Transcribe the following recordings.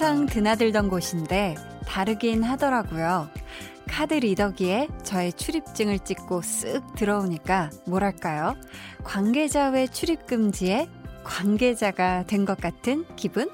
항상 드나들던 곳인데 다르긴 하더라고요. 카드 리더기에 저의 출입증을 찍고 쓱 들어오니까 뭐랄까요? 관계자 외 출입 금지에 관계자가 된 것 같은 기분?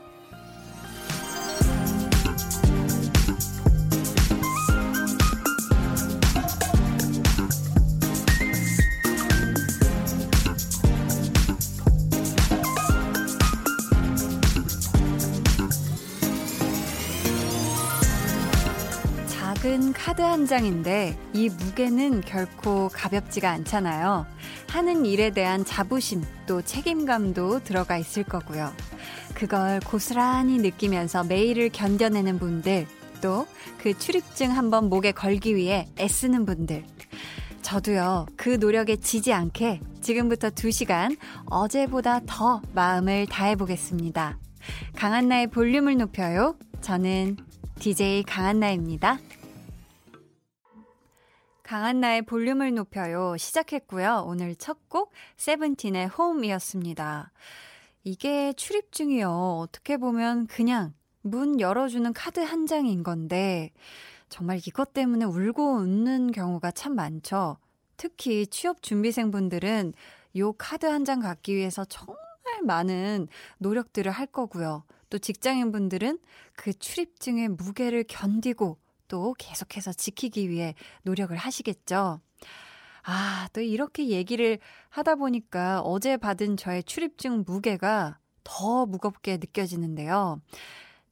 카드 한 장인데 이 무게는 결코 가볍지가 않잖아요. 하는 일에 대한 자부심 또 책임감도 들어가 있을 거고요. 그걸 고스란히 느끼면서 매일을 견뎌내는 분들, 또 그 출입증 한번 목에 걸기 위해 애쓰는 분들. 저도요, 그 노력에 지지 않게 지금부터 2시간 어제보다 더 마음을 다해보겠습니다. 강한나의 볼륨을 높여요. 저는 DJ 강한나입니다. 강한나의 볼륨을 높여요. 시작했고요. 오늘 첫 곡 세븐틴의 홈이었습니다. 이게 출입증이요. 어떻게 보면 그냥 문 열어주는 카드 한 장인 건데 정말 이것 때문에 울고 웃는 경우가 참 많죠. 특히 취업 준비생분들은 요 카드 한 장 갖기 위해서 정말 많은 노력들을 할 거고요. 또 직장인분들은 그 출입증의 무게를 견디고 또 계속해서 지키기 위해 노력을 하시겠죠. 아, 또 이렇게 얘기를 하다 보니까 어제 받은 저의 출입증 무게가 더 무겁게 느껴지는데요.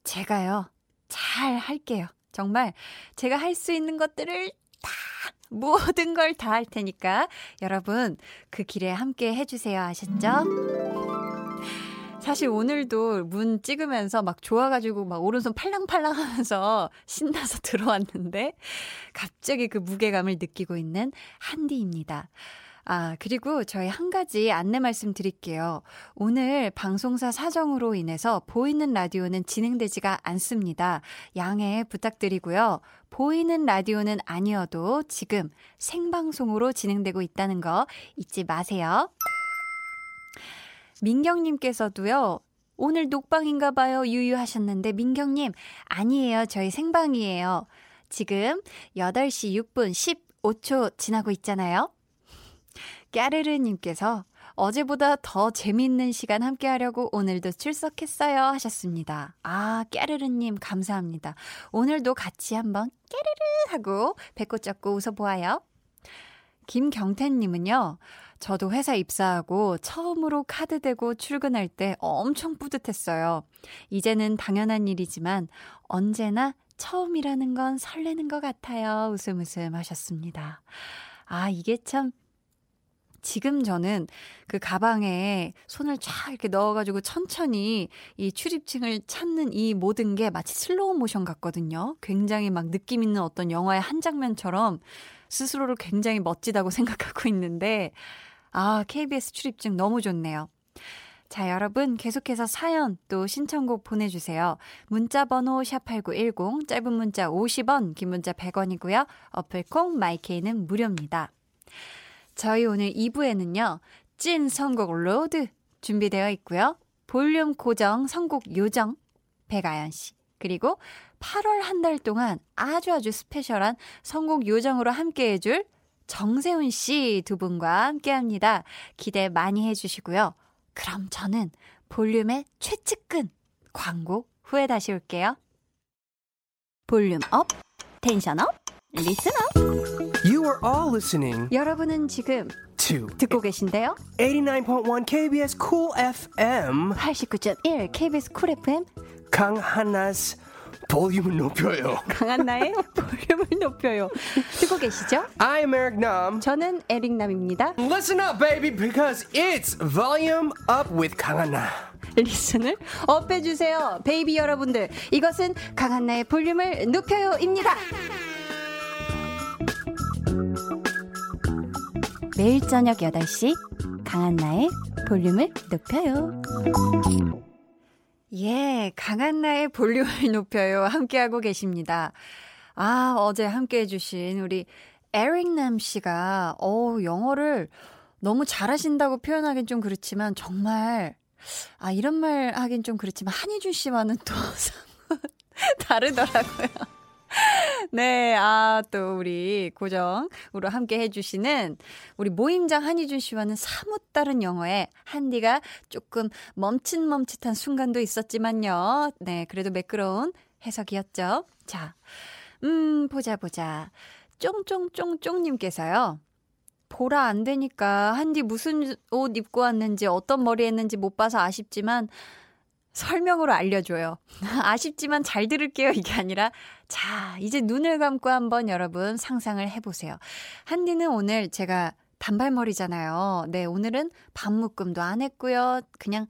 제가요, 잘 할게요. 정말 제가 할 수 있는 것들을 다, 모든 걸 다 할 테니까 여러분 그 길에 함께 해주세요. 아셨죠? 사실 오늘도 문 찍으면서 막 좋아가지고 막 오른손 팔랑팔랑 하면서 신나서 들어왔는데 갑자기 그 무게감을 느끼고 있는 한디입니다. 아, 그리고 저희 한 가지 안내 말씀 드릴게요. 오늘 방송사 사정으로 인해서 보이는 라디오는 진행되지가 않습니다. 양해 부탁드리고요. 보이는 라디오는 아니어도 지금 생방송으로 진행되고 있다는 거 잊지 마세요. 민경님께서도요, 오늘 녹방인가 봐요. 유유하셨는데, 민경님, 아니에요. 저희 생방이에요. 지금 8시 6분 15초 지나고 있잖아요. 까르르님께서 어제보다 더 재밌는 시간 함께 하려고 오늘도 출석했어요. 하셨습니다. 아, 까르르님, 감사합니다. 오늘도 같이 한번 까르르 하고 배꼽 잡고 웃어보아요. 김경태님은요, 저도 회사 입사하고 처음으로 카드 대고 출근할 때 엄청 뿌듯했어요. 이제는 당연한 일이지만 언제나 처음이라는 건 설레는 것 같아요. 웃음 웃음 하셨습니다. 아, 이게 참 지금 저는 그 가방에 손을 쫙 이렇게 넣어가지고 천천히 이 출입증을 찾는 이 모든 게 마치 슬로우 모션 같거든요. 굉장히 막 느낌 있는 어떤 영화의 한 장면처럼 스스로를 굉장히 멋지다고 생각하고 있는데, 아, KBS 출입증 너무 좋네요. 자, 여러분 계속해서 사연 또 신청곡 보내주세요. 문자 번호 샵8910, 짧은 문자 50원, 긴 문자 100원이고요. 어플콩, 마이케이는 무료입니다. 저희 오늘 2부에는요, 찐 선곡 로드 준비되어 있고요. 볼륨 고정 선곡 요정, 백아연 씨. 그리고 8월 한 달 동안 아주 아주 special한 선곡 요정으로 함께 해줄 정세훈 씨 두 분과 함께 합니다. 기대 많이 해주시고요. 그럼 저는 볼륨의 최측근 광고 후에 다시 올게요. volume up, tension up, listen up. You are all listening 여러분은 지금 to 듣고 계신데요. 89.1 KBS Cool FM 89.1 KBS 쿨 FM 강한나's 볼륨을 높여요. 강한나의 볼륨을 높여요. 듣고 계시죠? I'm Eric Nam. 저는 에릭 남입니다. Listen up, baby, because it's volume up with 강한나. listen을 up해주세요. Baby 여러분들. 이것은 강한나의 볼륨을 높여요입니다. 매일 저녁 8시 강한 나의 볼륨을 높여요. 예, 강한나의 볼륨을 높여요. 함께하고 계십니다. 아, 어제 함께 해 주신 우리 에릭남 씨가, 어 영어를 너무 잘하신다고 표현하긴 좀 그렇지만, 정말, 아, 이런 말 하긴 좀 그렇지만, 한희준 씨와는 또 다르더라고요. 네, 아, 또 우리 고정으로 함께 해주시는 우리 모임장 한희준 씨와는 사뭇 다른 영어에 한디가 조금 멈칫멈칫한 순간도 있었지만요. 네, 그래도 매끄러운 해석이었죠. 자, 음, 보자, 보자. 쫑쫑쫑쫑님께서요. 보라 안 되니까 한디 무슨 옷 입고 왔는지 어떤 머리 했는지 못 봐서 아쉽지만 설명으로 알려줘요. 아쉽지만 잘 들을게요. 이게 아니라, 자, 이제 눈을 감고 한번 여러분 상상을 해보세요. 한디는 오늘 제가 단발머리잖아요. 네, 오늘은 반묶음도 안 했고요. 그냥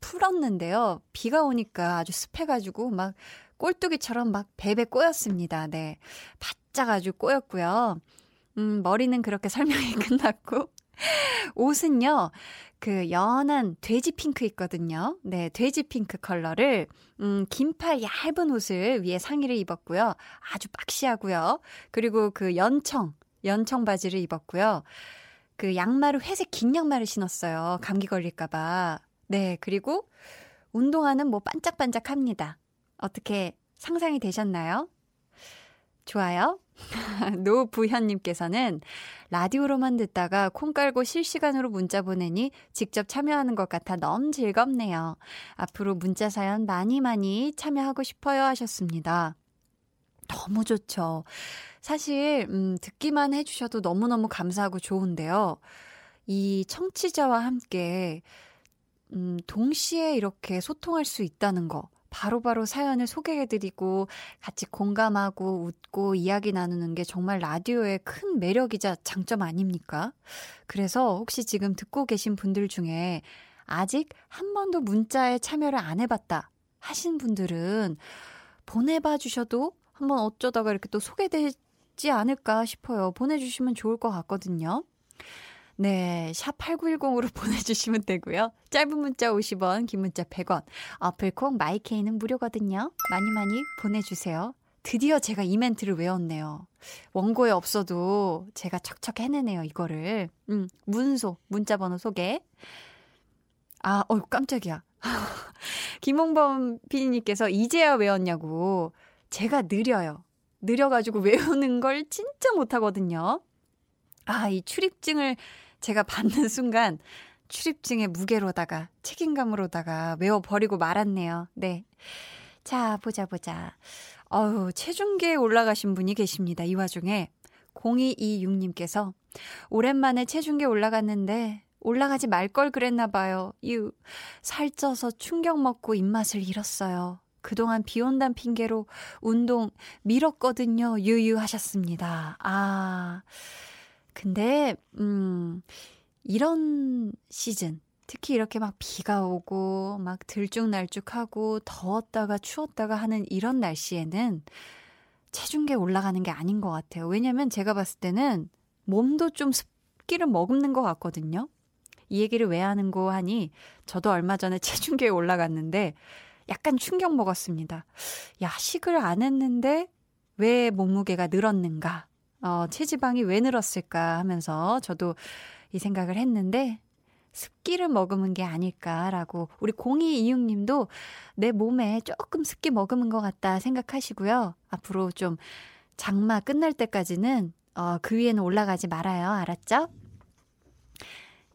풀었는데요. 비가 오니까 아주 습해가지고 막 꼴뚜기처럼 막 베베 꼬였습니다. 네. 바짝 아주 꼬였고요. 음, 머리는 그렇게 설명이 끝났고. 옷은요, 그 연한 돼지 핑크 있거든요. 네, 돼지 핑크 컬러를 음, 긴팔 얇은 옷을 위에 상의를 입었고요. 아주 박시하고요. 그리고 그 연청, 연청 바지를 입었고요. 그 양말을 회색 긴 양말을 신었어요. 감기 걸릴까 봐. 네, 그리고 운동화는 뭐 반짝반짝합니다. 어떻게 상상이 되셨나요? 좋아요. 노부현님께서는 라디오로만 듣다가 콩 깔고 실시간으로 문자 보내니 직접 참여하는 것 같아 너무 즐겁네요. 앞으로 문자 사연 많이 많이 참여하고 싶어요 하셨습니다. 너무 좋죠. 사실, 음, 듣기만 해주셔도 너무너무 감사하고 좋은데요. 이 청취자와 함께, 음, 동시에 이렇게 소통할 수 있다는 거. 바로바로 바로 사연을 소개해드리고 같이 공감하고 웃고 이야기 나누는 게 정말 라디오의 큰 매력이자 장점 아닙니까? 그래서 혹시 지금 듣고 계신 분들 중에 아직 한 번도 문자에 참여를 안 해봤다 하신 분들은 보내봐 주셔도 한번 어쩌다가 이렇게 또 소개되지 않을까 싶어요. 보내주시면 좋을 것 같거든요. 네, 샵 8910으로 보내주시면 되고요. 짧은 문자 50원, 긴 문자 100원. 어플콩 마이케이는 무료거든요. 많이 많이 보내주세요. 드디어 제가 이 멘트를 외웠네요. 원고에 없어도 제가 척척 해내네요, 이거를. 음, 문소, 문자번호 소개. 아, 어휴, 깜짝이야. 김홍범 피디님께서 이제야 외웠냐고. 제가 느려요. 느려가지고 외우는 걸 진짜 못하거든요. 아, 이 출입증을 제가 받는 순간 출입증의 무게로다가 책임감으로다가 외워버리고 말았네요. 네. 자, 보자, 보자. 어우, 체중계에 올라가신 분이 계십니다. 이 와중에 0226님께서 오랜만에 체중계 올라갔는데 올라가지 말 걸 그랬나 봐요. 유. 살쪄서 충격 먹고 입맛을 잃었어요. 그동안 비 온다는 핑계로 운동 미뤘거든요. 유유하셨습니다. 아. 근데, 음, 이런 시즌, 특히 이렇게 막 비가 오고, 막 들쭉날쭉하고, 더웠다가 추웠다가 하는 이런 날씨에는 체중계 올라가는 게 아닌 것 같아요. 왜냐면 제가 봤을 때는 몸도 좀 습기를 머금는 것 같거든요. 이 얘기를 왜 하는 거 하니, 저도 얼마 전에 체중계에 올라갔는데, 약간 충격 먹었습니다. 야식을 안 했는데, 왜 몸무게가 늘었는가? 어, 체지방이 왜 늘었을까 하면서 저도 이 생각을 했는데 습기를 머금은 게 아닐까라고 우리 0226님도 내 몸에 조금 습기 머금은 것 같다 생각하시고요. 앞으로 좀 장마 끝날 때까지는 어, 그 위에는 올라가지 말아요. 알았죠?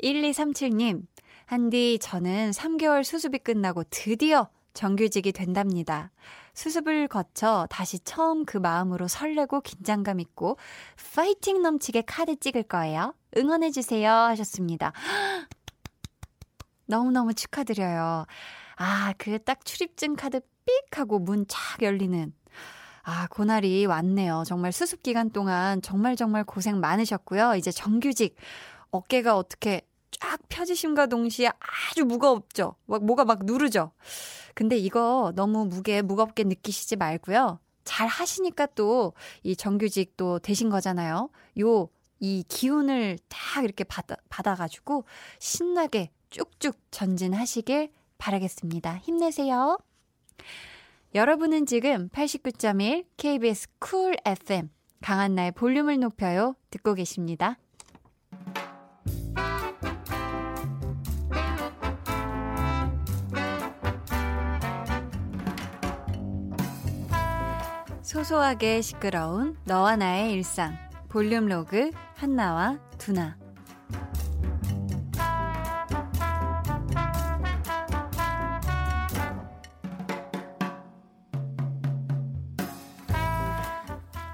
1237님, 한디, 저는 3개월 수습이 끝나고 드디어 정규직이 된답니다. 수습을 거쳐 다시 처음 그 마음으로 설레고 긴장감 있고 파이팅 넘치게 카드 찍을 거예요. 응원해주세요. 하셨습니다. 너무너무 축하드려요. 아, 그 딱 출입증 카드 삑 하고 문 쫙 열리는. 아, 그날이 왔네요. 정말 수습 기간 동안 정말 정말 고생 많으셨고요. 이제 정규직 어깨가 어떻게 쫙 펴지심과 동시에 아주 무겁죠. 막 뭐가 막 누르죠. 근데 이거 너무 무게 무겁게 느끼시지 말고요. 잘 하시니까 또 이 정규직 또 되신 거잖아요. 요 이 기운을 딱 이렇게 받아, 받아가지고 신나게 쭉쭉 전진하시길 바라겠습니다. 힘내세요. 여러분은 지금 89.1 KBS 쿨 FM 강한나의 볼륨을 높여요 듣고 계십니다. 소소하게 시끄러운 너와 나의 일상 볼륨 로그 한나와 두나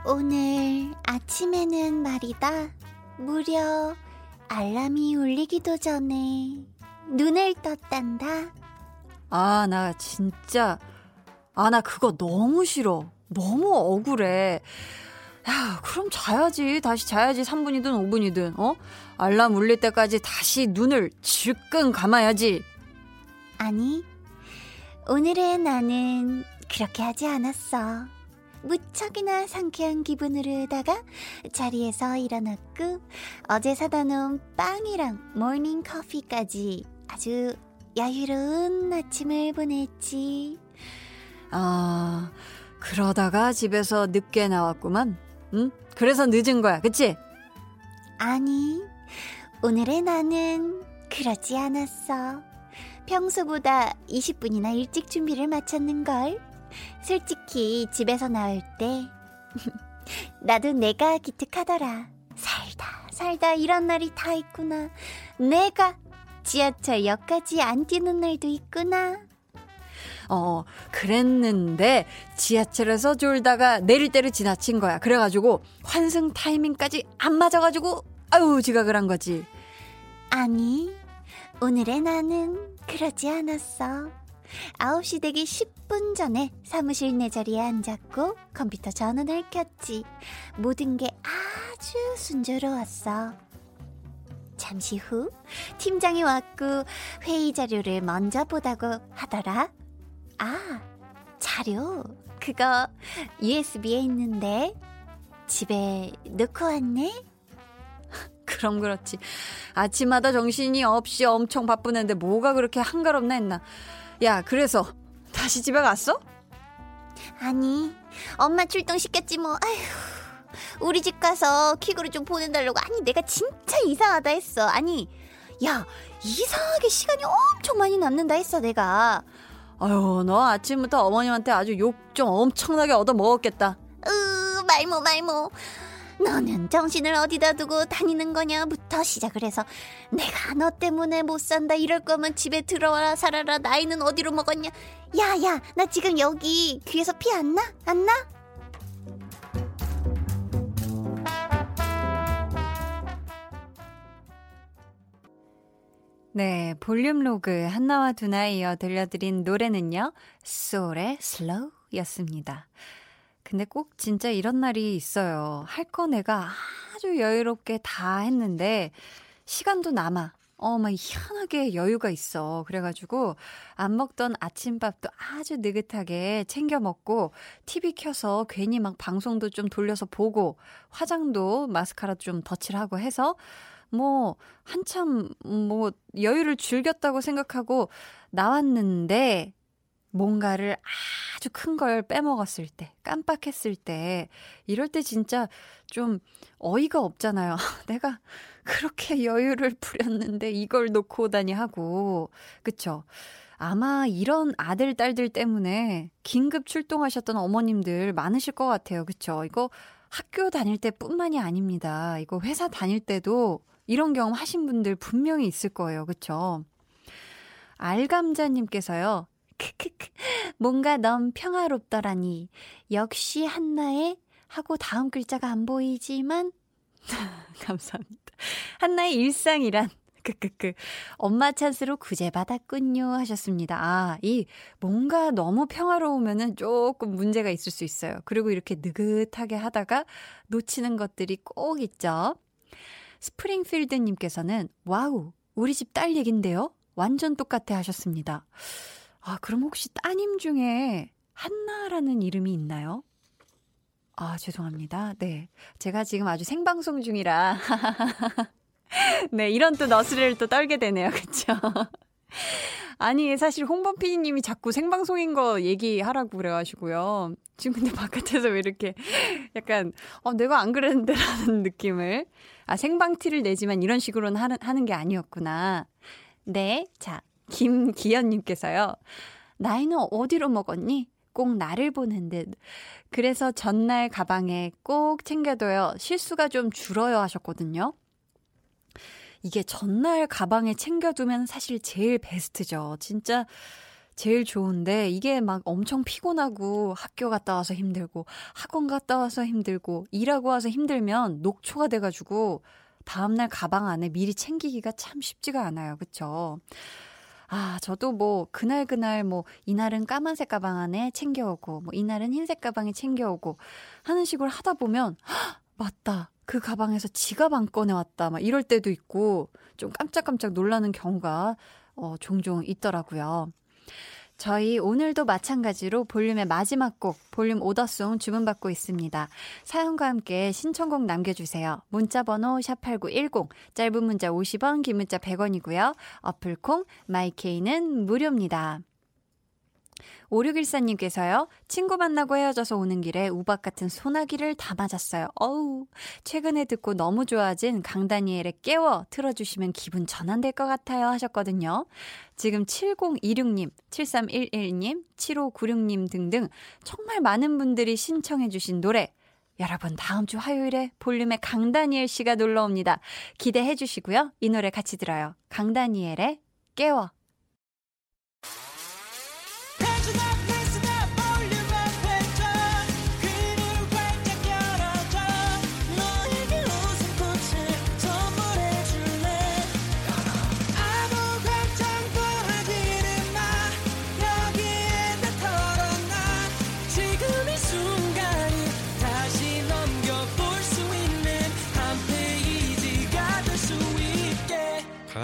오늘 아침에는 말이다. 무려 알람이 울리기도 전에 눈을 떴단다. 아, 나 진짜, 아, 나 그거 너무 싫어. 너무 억울해. 야, 그럼 자야지. 다시 자야지. 3분이든 5분이든, 어? 알람 울릴 때까지 다시 눈을 질끈 감아야지. 아니, 오늘의 나는 그렇게 하지 않았어. 무척이나 상쾌한 기분으로다가 자리에서 일어났고 어제 사다 놓은 빵이랑 모닝 커피까지 아주 여유로운 아침을 보냈지. 아, 그러다가 집에서 늦게 나왔구만. 응? 그래서 늦은 거야, 그치? 아니, 오늘의 나는 그러지 않았어. 평소보다 20분이나 일찍 준비를 마쳤는걸. 솔직히 집에서 나올 때 나도 내가 기특하더라. 살다 살다 이런 날이 다 있구나. 내가 지하철역까지 안 뛰는 날도 있구나. 어, 그랬는데 지하철에서 졸다가 내릴 때를 지나친 거야. 그래가지고 환승 타이밍까지 안 맞아가지고 아유 지각을 한 거지. 아니, 오늘의 나는 그러지 않았어. 9시 되기 10분 전에 사무실 내 자리에 앉았고 컴퓨터 전원을 켰지. 모든 게 아주 순조로웠어. 잠시 후 팀장이 왔고 회의 자료를 먼저 보다고 하더라. 아, 자료. 그거 USB에 있는데 집에 놓고 왔네? 그럼 그렇지. 아침마다 정신이 없이 엄청 바쁘는데 뭐가 그렇게 한가롭나 했나. 야, 그래서 다시 집에 갔어? 아니, 엄마 출동시켰지 뭐. 아휴. 우리 집 가서 킥으로 좀 보내달라고. 아니, 내가 진짜 이상하다 했어. 아니, 야, 이상하게 시간이 엄청 많이 남는다 했어, 내가. 아유, 너 아침부터 어머님한테 아주 욕 좀 엄청나게 얻어 먹었겠다. 으, 말모, 말모. 너는 정신을 어디다 두고 다니는 거냐부터 시작을 해서 내가 너 때문에 못 산다 이럴 거면 집에 들어와라 살아라 나이는 어디로 먹었냐 야야 나 지금 여기 귀에서 피 안 나? 안 나? 네, 볼륨 로그 한나와 두나에 이어 들려드린 노래는요. 소울의 슬로우 였습니다. 근데 꼭 진짜 이런 날이 있어요. 할 거 내가 아주 여유롭게 다 했는데 시간도 남아. 어, 막 희한하게 여유가 있어. 그래가지고 안 먹던 아침밥도 아주 느긋하게 챙겨 먹고 TV 켜서 괜히 막 방송도 좀 돌려서 보고 화장도 마스카라 좀 덧칠하고 해서 뭐 한참 뭐 여유를 즐겼다고 생각하고 나왔는데 뭔가를 아주 큰 걸 빼먹었을 때, 깜빡했을 때, 이럴 때 진짜 좀 어이가 없잖아요. 내가 그렇게 여유를 부렸는데 이걸 놓고 오다니 하고. 그쵸? 아마 이런 아들, 딸들 때문에 긴급 출동하셨던 어머님들 많으실 것 같아요. 그쵸? 이거 학교 다닐 때 뿐만이 아닙니다. 이거 회사 다닐 때도 이런 경험 하신 분들 분명히 있을 거예요. 그쵸? 알감자님께서요. 크크크. 뭔가 넌 평화롭더라니. 역시 한나의 하고 다음 글자가 안 보이지만 감사합니다. 한나의 일상이란 크크크. 엄마 찬스로 구제받았군요 하셨습니다. 아, 이 뭔가 너무 평화로우면은 조금 문제가 있을 수 있어요. 그리고 이렇게 느긋하게 하다가 놓치는 것들이 꼭 있죠. 스프링필드 님께서는 와우, 우리 집 딸 얘긴데요. 완전 똑같아 하셨습니다. 아, 그럼 혹시 따님 중에 한나라는 이름이 있나요? 아, 죄송합니다. 네. 제가 지금 아주 생방송 중이라. 네, 이런 또 너스레를 또 떨게 되네요. 그쵸? 아니, 사실 홍범 PD님이 자꾸 생방송인 거 얘기하라고 그래가지고요. 지금 근데 바깥에서 왜 이렇게 약간, 어, 내가 안 그랬는데 라는 느낌을. 아, 생방 티를 내지만 이런 식으로는 하는, 하는 게 아니었구나. 네. 자, 김기현 님께서요. 나이는 어디로 먹었니? 꼭 나를 보는 듯. 그래서 전날 가방에 꼭 챙겨둬요. 실수가 좀 줄어요 하셨거든요. 이게 전날 가방에 챙겨두면 사실 제일 베스트죠. 진짜 제일 좋은데 이게 막 엄청 피곤하고 학교 갔다 와서 힘들고 학원 갔다 와서 힘들고 일하고 와서 힘들면 녹초가 돼가지고 다음날 가방 안에 미리 챙기기가 참 쉽지가 않아요. 그쵸? 아, 저도 뭐, 그날 그날 뭐, 이날은 까만색 가방 안에 챙겨오고, 뭐, 이날은 흰색 가방에 챙겨오고, 하는 식으로 하다 보면, 헉, 맞다. 그 가방에서 지갑 안 꺼내왔다. 막 이럴 때도 있고, 좀 깜짝깜짝 놀라는 경우가, 어, 종종 있더라고요. 저희 오늘도 마찬가지로 볼륨의 마지막 곡, 볼륨 오더송 주문받고 있습니다. 사연과 함께 신청곡 남겨주세요. 문자번호 샵8910, 짧은 문자 50원, 긴 문자 100원이고요. 어플콩, 마이케이는 무료입니다. 5614님께서요, 친구 만나고 헤어져서 오는 길에 우박 같은 소나기를 다 맞았어요. 어우, 최근에 듣고 너무 좋아진 강다니엘의 깨워 틀어주시면 기분 전환될 것 같아요 하셨거든요. 지금 7026님, 7311님, 7596님 등등 정말 많은 분들이 신청해주신 노래, 여러분, 다음 주 화요일에 볼륨에 강다니엘 씨가 놀러 옵니다. 기대해 주시고요. 이 노래 같이 들어요. 강다니엘의 깨워.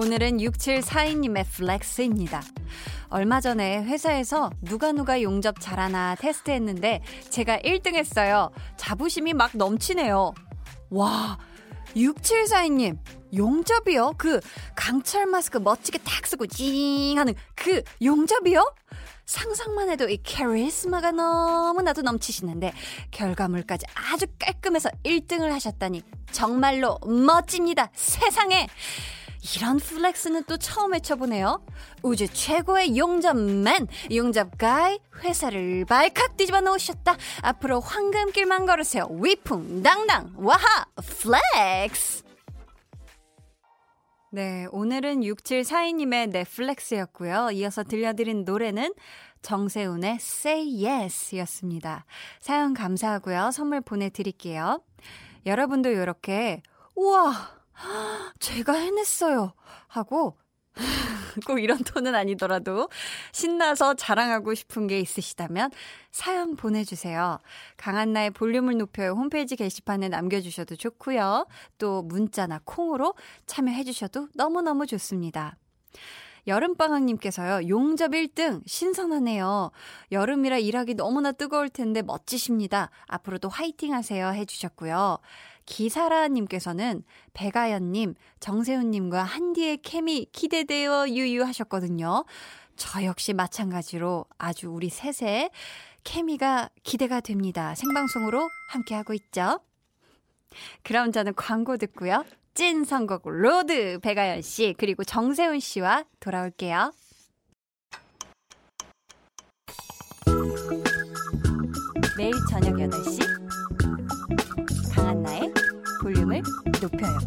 오늘은 6742님의 flex입니다. 얼마 전에 회사에서 누가 누가 용접 잘하나 테스트했는데 제가 1등 했어요. 자부심이 막 넘치네요. 와, 6742님, 용접이요? 그 강철 마스크 멋지게 탁 쓰고 징 하는 그 용접이요? 상상만 해도 이 카리스마가 너무나도 넘치시는데 결과물까지 아주 깔끔해서 1등을 하셨다니 정말로 멋집니다. 세상에! 이런 flex는 또 처음 해쳐보네요. 우주 최고의 용접man, 용접guy, 회사를 발칵 뒤집어 놓으셨다. 앞으로 황금길만 걸으세요. 위풍당당, 와하, flex! 네, 오늘은 6742님의 넷flex였고요. 이어서 들려드린 노래는 정세운의 Say Yes 였습니다. 사연 감사하고요. 선물 보내드릴게요. 여러분도 이렇게, 우와! 제가 해냈어요. 하고, 꼭 이런 톤은 아니더라도 신나서 자랑하고 싶은 게 있으시다면 사연 보내주세요. 강한나의 볼륨을 높여요 홈페이지 게시판에 남겨주셔도 좋고요. 또 문자나 콩으로 참여해주셔도 너무너무 좋습니다. 여름방학님께서요, 용접 1등, 신선하네요. 여름이라 일하기 너무나 뜨거울 텐데 멋지십니다. 앞으로도 화이팅 하세요. 해주셨고요. 기사라님께서는 백아연님, 정세운님과 한디의 케미 기대되어 유유 하셨거든요. 저 역시 마찬가지로 아주 우리 셋의 케미가 기대가 됩니다. 생방송으로 함께하고 있죠. 그럼 저는 광고 듣고요. 찐 선곡 road 백아연 씨 그리고 정세운 씨와 돌아올게요. 매일 저녁 8시 높여요.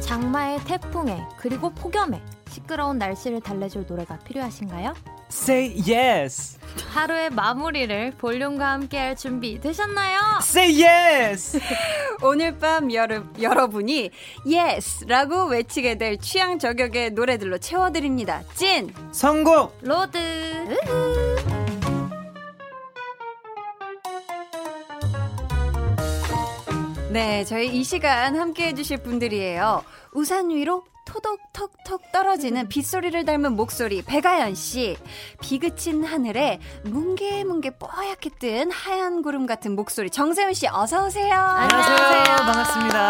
장마의 태풍에 그리고 폭염에 시끄러운 날씨를 달래줄 노래가 필요하신가요? Say yes. 하루의 마무리를 볼륨과 함께할 준비 되셨나요? Say yes. 오늘 밤 여름, 여러분이 yes라고 외치게 될 취향 저격의 노래들로 채워드립니다. 찐 선곡. road. 네, 저희 이 시간 함께 해주실 분들이에요. 우산 위로 토독톡톡 떨어지는 빗소리를 닮은 목소리 백아연 씨. 비 그친 하늘에 뭉게뭉게 뽀얗게 뜬 하얀 구름 같은 목소리 정세훈 씨 어서 오세요. 안녕하세요. 반갑습니다.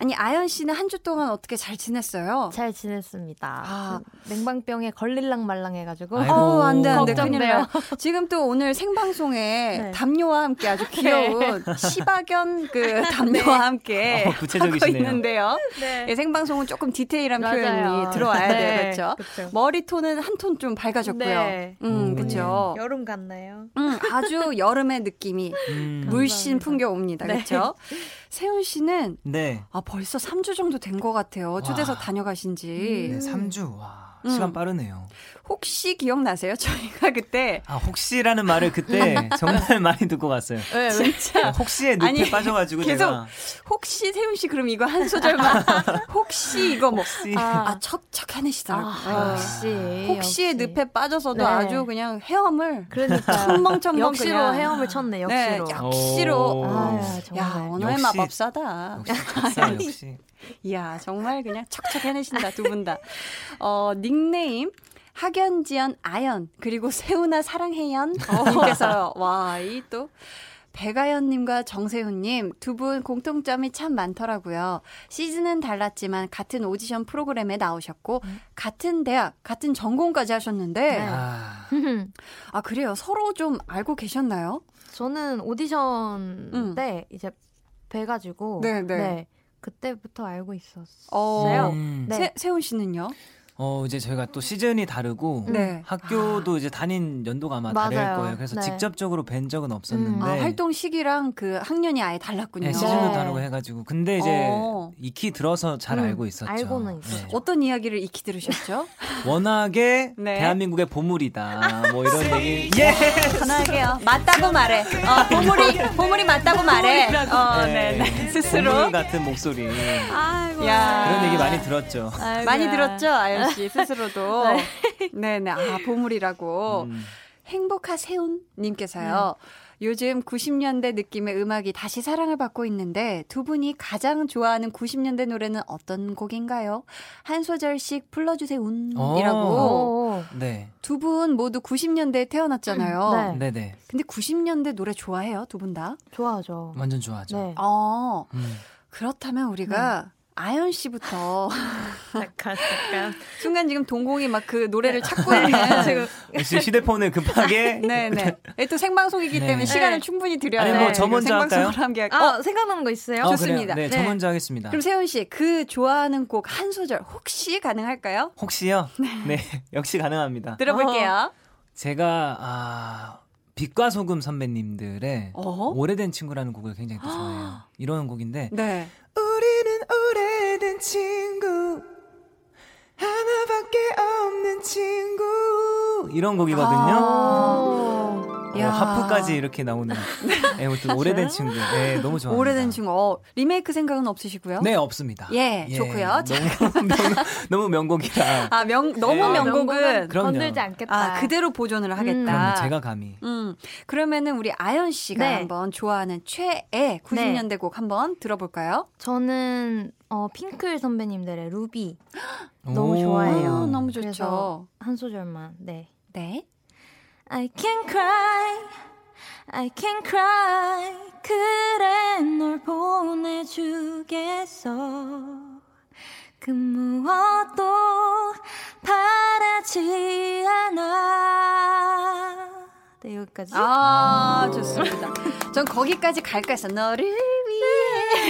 아니 아연 씨는 한 주 동안 어떻게 잘 지냈어요? 잘 지냈습니다. 아. 냉방병에 걸릴랑 말랑 해가지고. 아이고. 어, 안 돼, 안 돼. 걱정돼요. 큰일 나요. 지금 또 오늘 생방송에 네. 담요와 함께 아주 귀여운 시바견 그 담요와 함께 어, 구체적이시네요. 하고 있는데요. 네. 예, 생방송은 조금 디테일한 맞아요. 표현이 들어와야 네, 돼요. 그렇죠? 그쵸. 머리 톤은 한 톤 좀 밝아졌고요. 네. 음, 오. 그렇죠. 여름 같나요? 음, 아주 여름의 느낌이 음, 물씬. 풍겨옵니다. 네. 그렇죠? 세훈 씨는 네. 아, 벌써 3주 정도 된 것 같아요. 초대석 와. 다녀가신 지. 네, 3주. 와, 음. 시간 빠르네요. 혹시 기억나세요? 저희가 그때 아, 혹시라는 말을 그때 정말 많이 듣고 갔어요. 네, 진짜 혹시에 늪에 아니, 빠져가지고 계속 제가 혹시 세훈 씨 그럼 이거 한 소절만 혹시 이거 뭐 혹시 아, 척척 해내시더라고요. 아, 역시. 혹시의 역시. 늪에 빠져서도 네. 아주 그냥 헤엄을 그러니까. 첨벙첨벙 역시로 그냥. 헤엄을 쳤네, 네, 역시로. 역시로. 오. 아유, 야. 언어의 역시. 마법사다. 역시 박사 역시. 이야, 정말 그냥 척척 해내신다, 두 분 다. 어, 닉네임. 학연지연 아연 그리고 세훈아 사랑해연 님께서 와이 또 배가연님과 정세훈님 두 분 공통점이 참 많더라고요. 시즌은 달랐지만 같은 오디션 프로그램에 나오셨고 같은 대학 같은 전공까지 하셨는데 네. 아, 아 그래요 서로 좀 알고 계셨나요? 저는 오디션 음. 때 이제 뵈가지고. 네, 네. 그때부터 알고 있었어요. 어, 음. 네. 세, 세훈 씨는요? 어, 이제 저희가 또 시즌이 다르고 네. 학교도 이제 다닌 연도가 아마 다를 맞아요. 거예요. 그래서 네. 직접적으로 뵌 적은 없었는데 아, 활동 시기랑 그 학년이 아예 달랐군요. 네, 시즌도 네. 다르고 해가지고 근데 이제 어. 익히 들어서 잘 음, 알고 있었죠. 알고는 있었죠. 어떤 이야기를 익히 들으셨죠? 워낙에 네. 대한민국의 보물이다. 뭐 이런 얘기. 예. 편하게요. 맞다고 말해. 어, 보물이 보물이 맞다고 말해. 어, 네, 네. 스스로. 보물 같은 목소리. 아이고. 야. 그런 얘기 많이 들었죠. 아이고야. 많이 들었죠, 아연 씨 스스로도. 네, 네. 아, 보물이라고. 음. 행복하 세훈 님께서요. 요즘 90년대 느낌의 음악이 다시 사랑을 받고 있는데 두 분이 가장 좋아하는 90년대 노래는 어떤 곡인가요? 한 소절씩 불러주세요. 운이라고. 오. 네. 두 분 모두 90년대에 태어났잖아요. 네. 네네. 근데 90년대 노래 좋아해요, 두 분 다? 좋아하죠. 완전 좋아하죠. 네. 어, 음. 그렇다면 우리가 아연 씨부터 잠깐, 잠깐. 순간 지금 동공이 막 그 노래를 찾고 있는 지금 역시 휴대폰을 급하게. 네네 또 생방송이기 네. 때문에 시간을 네. 충분히 드려야 아니, 돼. 뭐, 저 먼저 생방송을 할까요? 함께 할- 아, 어, 생각나는 거 있어요? 어, 좋습니다. 그래요? 네, 저 네. 먼저 하겠습니다. 그럼 세훈 씨 그 좋아하는 곡 한 소절 혹시 가능할까요? 혹시요? 네. 역시 가능합니다. 들어볼게요. 제가 아 빛과 소금 선배님들의 어? 오래된 친구라는 곡을 굉장히 또 좋아해요. 이런 곡인데 네. 우리는 오래 된 친구 하나밖에 없는 친구 이런 곡이거든요. 오. 어, 야. 하프까지 이렇게 나오는 네, 아무튼 오래된 친구. 네, 너무 좋아합니다. 오래된 친구 어, 리메이크 생각은 없으시고요? 네, 없습니다. 예, 좋고요. 너무, 너무, 너무 명곡이라. 아, 명 너무 네. 명곡은 그럼요. 건들지 않겠다. 아, 그대로 보존을 하겠다. 그럼 제가 감히. 음, 그러면은 우리 아연 씨가 네. 한번 좋아하는 최애 90년대 곡 한번 들어볼까요? 저는 어, 핑클 선배님들의 루비 너무 오. 좋아해요. 아, 너무 그래서 좋죠. 한 소절만. 네. 네. I can cry, I can cry. 그래 널 보내주겠어. 그 무엇도 바라지 않아. 네 여기까지. 아, 좋습니다. 전 거기까지 갈까 했어. 너를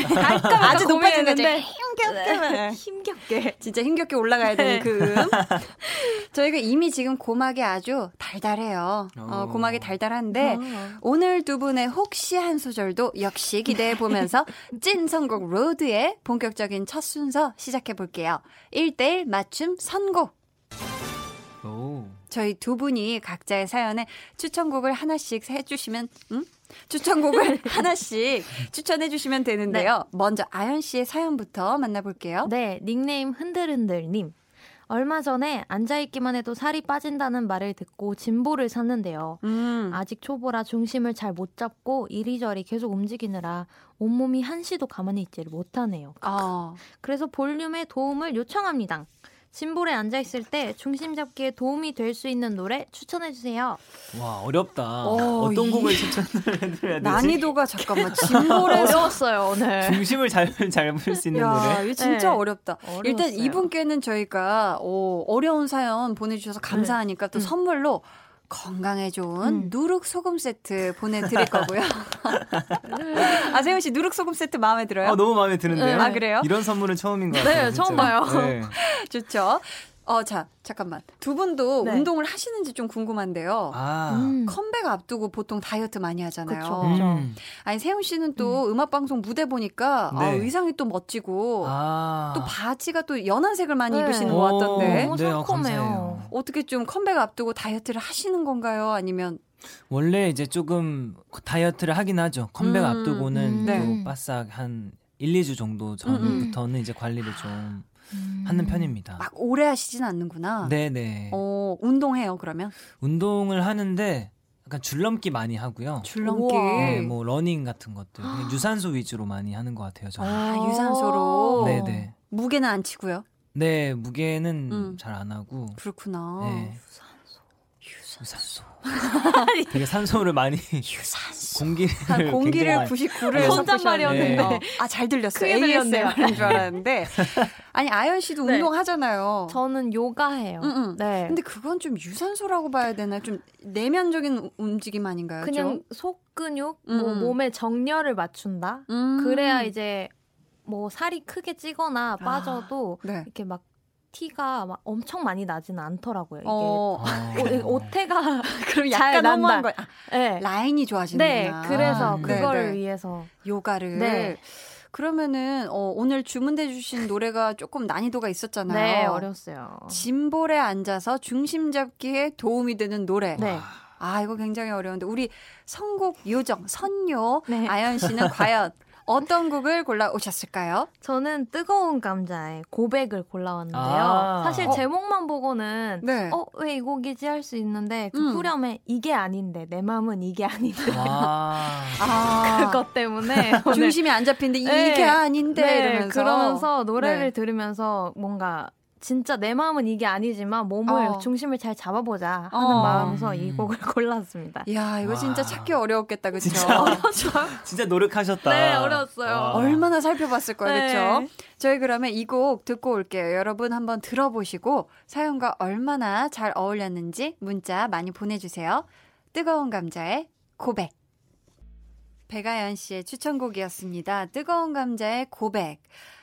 아주 높아진 거지. 고민했는데. 힘겹게. 힘겹게. 진짜 힘겹게 올라가야 되는 네. 그 음. 저희가 이미 지금 고막이 아주 달달해요. 어, 오. 고막이 달달한데 오늘 두 분의 혹시 한 소절도 역시 기대해 보면서 찐 선곡 road의 본격적인 첫 순서 시작해 볼게요. 1대1 맞춤 선곡. 오. 저희 두 분이 각자의 사연에 추천곡을 하나씩 해주시면, 음? 추천곡을 하나씩 추천해 주시면 되는데요. 먼저 아연 씨의 사연부터 만나볼게요. 네, 닉네임 흔들흔들님. 얼마 전에 앉아있기만 해도 살이 빠진다는 말을 듣고 짐볼을 샀는데요. 음. 아직 초보라 중심을 잘 못 잡고 이리저리 계속 움직이느라 온몸이 한시도 가만히 있지를 못하네요. 아. 그래서 볼륨에 도움을 요청합니다. 짐볼에 앉아 있을 때 중심 잡기에 도움이 될 수 있는 노래 추천해 주세요. 와 어렵다. 어, 어, 떤 이- 곡을 추천을 해드려야 되지? 난이도가 잠깐만 짐볼에서 어려웠어요, 오늘. 중심을 잘 잡을 수 있는 야, 노래. 이거 진짜 네. 어렵다. 어려웠어요. 일단 이분께는 저희가 어, 어려운 사연 보내주셔서 감사하니까 또 음. 선물로 건강에 좋은 음. 누룩 소금 세트 보내드릴 거고요. 아 세훈 씨 누룩 소금 세트 마음에 들어요? 아 너무 마음에 드는데요. 네. 아, 그래요? 이런 선물은 처음인 것 네, 같아요. 진짜. 처음 봐요. 네. 좋죠. 어, 자, 잠깐만. 두 분도 네. 운동을 하시는지 좀 궁금한데요. 아. 음. 컴백 앞두고 보통 다이어트 많이 하잖아요. 그쵸. 음. 아니 세운 씨는 또 음. 악 방송 무대 보니까 아, 네. 의상이 또 멋지고 아. 또 바지가 또 연한색을 많이 네. 입으시는 오. 것 같던데 너무 네, 아, 상콤해요. 감사해요. 어떻게 좀 컴백 앞두고 다이어트를 하시는 건가요? 아니면 원래 이제 조금 다이어트를 하긴 하죠. 컴백 음, 앞두고는 음. 네. 또 바싹 한 1, 2주 정도 전부터는 이제 관리를 좀 음. 하는 편입니다. 막 오래 하시진 않는구나. 네네. 어, 운동해요, 그러면? 운동을 하는데 약간 줄넘기 많이 하고요. 줄넘기. 네, 뭐 러닝 같은 것들 그냥 유산소 위주로 많이 하는 것 같아요. 저는. 아, 유산소로. 네네. 무게는 안 치고요. 네 무게는 음. 잘안 하고. 그렇구나. 네. 유산소. 되게 산소를 많이 공기를 한 공기를 굉장히 99를 혼잣말이었는데. 네. 아, 잘 들렸어요. ASMR인 줄 알았는데. 아니, 아연 씨도 네. 운동하잖아요. 저는 요가해요. 응, 응. 네. 근데 그건 좀 유산소라고 봐야 되나? 좀 내면적인 움직임 아닌가요? 그냥 속 근육, 뭐 음. 몸의 정렬을 맞춘다. 좀? 음. 그래야 이제 뭐 살이 크게 찌거나 아, 빠져도 네. 이렇게 막 티가 막 엄청 많이 나지는 않더라고요. 이게 어, 아. 오, 오태가 그럼 잘 약간 너무한. 거야. 아, 네. 라인이 좋아지는구나. 네, 그래서 음. 그거를 네, 네. 위해서 요가를. 네. 그러면은 어, 오늘 주문해 주신 노래가 조금 난이도가 있었잖아요. 네 어렸어요. 짐볼에 앉아서 중심 잡기에 도움이 되는 노래. 네. 아, 이거 굉장히 어려운데 우리 선곡 요정 선요 네. 아연 씨는 과연 어떤 곡을 골라 오셨을까요? 저는 뜨거운 감자의 고백을 골라왔는데요. 아. 사실 어. 제목만 보고는 네. 어왜 이 곡이지 할 수 있는데 그 음. 후렴에 이게 아닌데 내 마음은 이게 아닌데 아. 아, 그것 때문에 중심이 안 잡히는데 네. 이게 아닌데 네, 이러면서 그러면서 노래를 네. 들으면서 뭔가 진짜 내 마음은 이게 아니지만 몸을 어. 중심을 잘 잡아보자 하는 어. 마음에서 이 음. 곡을 골랐습니다. 이야, 이거 진짜 와. 찾기 어려웠겠다, 그쵸? 진짜 진짜 노력하셨다. 네, 어려웠어요. 와. 얼마나 살펴봤을 거예요, 네. 그쵸? 저희 그러면 이 곡 듣고 올게요. 여러분 한번 들어보시고 사연과 얼마나 잘 어울렸는지 문자 많이 보내주세요. 뜨거운 감자의 고백. 배가연 씨의 추천곡이었습니다. 뜨거운 감자의 고백.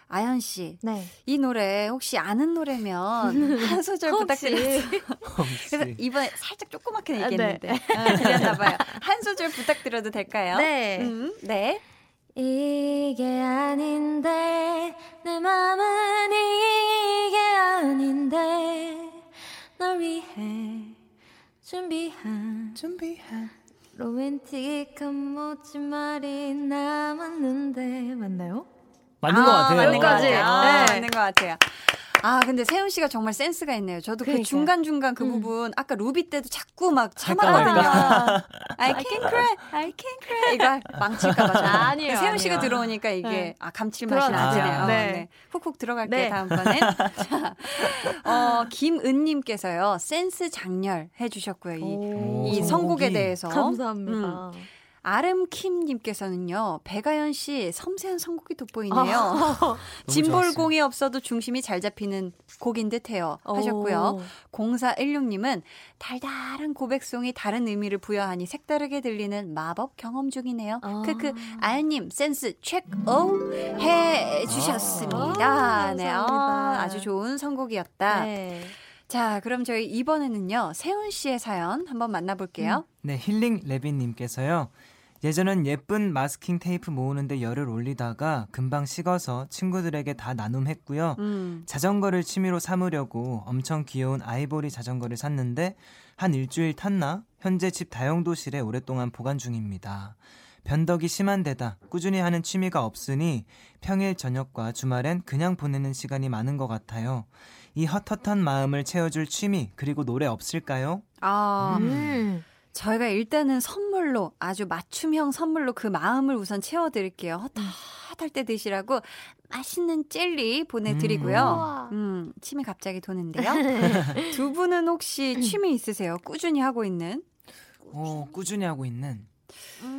아연 씨, 네. 이 노래 혹시 아는 노래면 한 소절 부탁드려요. 그래서. 이번에 살짝 조그맣게 아, 얘기했는데 아, 들렸나 봐요. 한 소절 부탁드려도 될까요? 네. 음, 네. 이게 아닌데 내 맘은 이게 아닌데 널 위해 준비한 준비한 로맨틱한 멋진 말이 남았는데 맞나요? 맞는 것 같아요. 여기까지. 아, 네. 맞는 것 같아요. 아, 근데 세훈 씨가 정말 센스가 있네요. 저도 그 그러니까요. 중간중간 그 음. 부분, 아까 루비 때도 자꾸 막. 참았거든요. I can cry, I can cry. 이거 망칠까봐. 아니에요, 세훈 씨가 아니에요. 들어오니까 이게, 네. 아, 감칠맛이. 나네요. 네. 네. 훅훅 들어갈게요, 네. 다음번에. 자, 어, 김은님께서요, 센스 장렬 해주셨고요. 이, 오. 이 선곡에 대해서. 감사합니다. 아름킴님께서는요, 배가연 씨 섬세한 선곡이 돋보이네요. 아. 짐볼공이 없어도 중심이 잘 잡히는 곡인 듯해요. 하셨고요. 0416님은 달달한 고백송이 다른 의미를 부여하니 색다르게 들리는 마법 경험 중이네요. 아. 크크 아연님 센스 체크오 해주셨습니다. 아, 네. 어, 아주 좋은 선곡이었다. 네. 자, 그럼 저희 이번에는요 세훈 씨의 사연 한번 만나볼게요. 네, 힐링 레빈님께서요. 예전엔 예쁜 마스킹 테이프 모으는데 열을 올리다가 금방 식어서 친구들에게 다 나눔했고요. 음. 자전거를 취미로 삼으려고 엄청 귀여운 아이보리 자전거를 샀는데 한 일주일 탔나? 현재 집 다용도실에 오랫동안 보관 중입니다. 변덕이 심한 데다 꾸준히 하는 취미가 없으니 평일 저녁과 주말엔 그냥 보내는 시간이 많은 것 같아요. 이 헛헛한 마음을 채워줄 취미 그리고 노래 없을까요? 아, 음. 저희가 일단은 선 물로 아주 맞춤형 선물로 그 마음을 우선 채워드릴게요. 헛헛할 때 드시라고 맛있는 젤리 보내드리고요. 우와. 음, 침이 갑자기 도는데요. 두 분은 혹시 취미 있으세요? 꾸준히 하고 있는? 어, 꾸준히 하고 있는 음.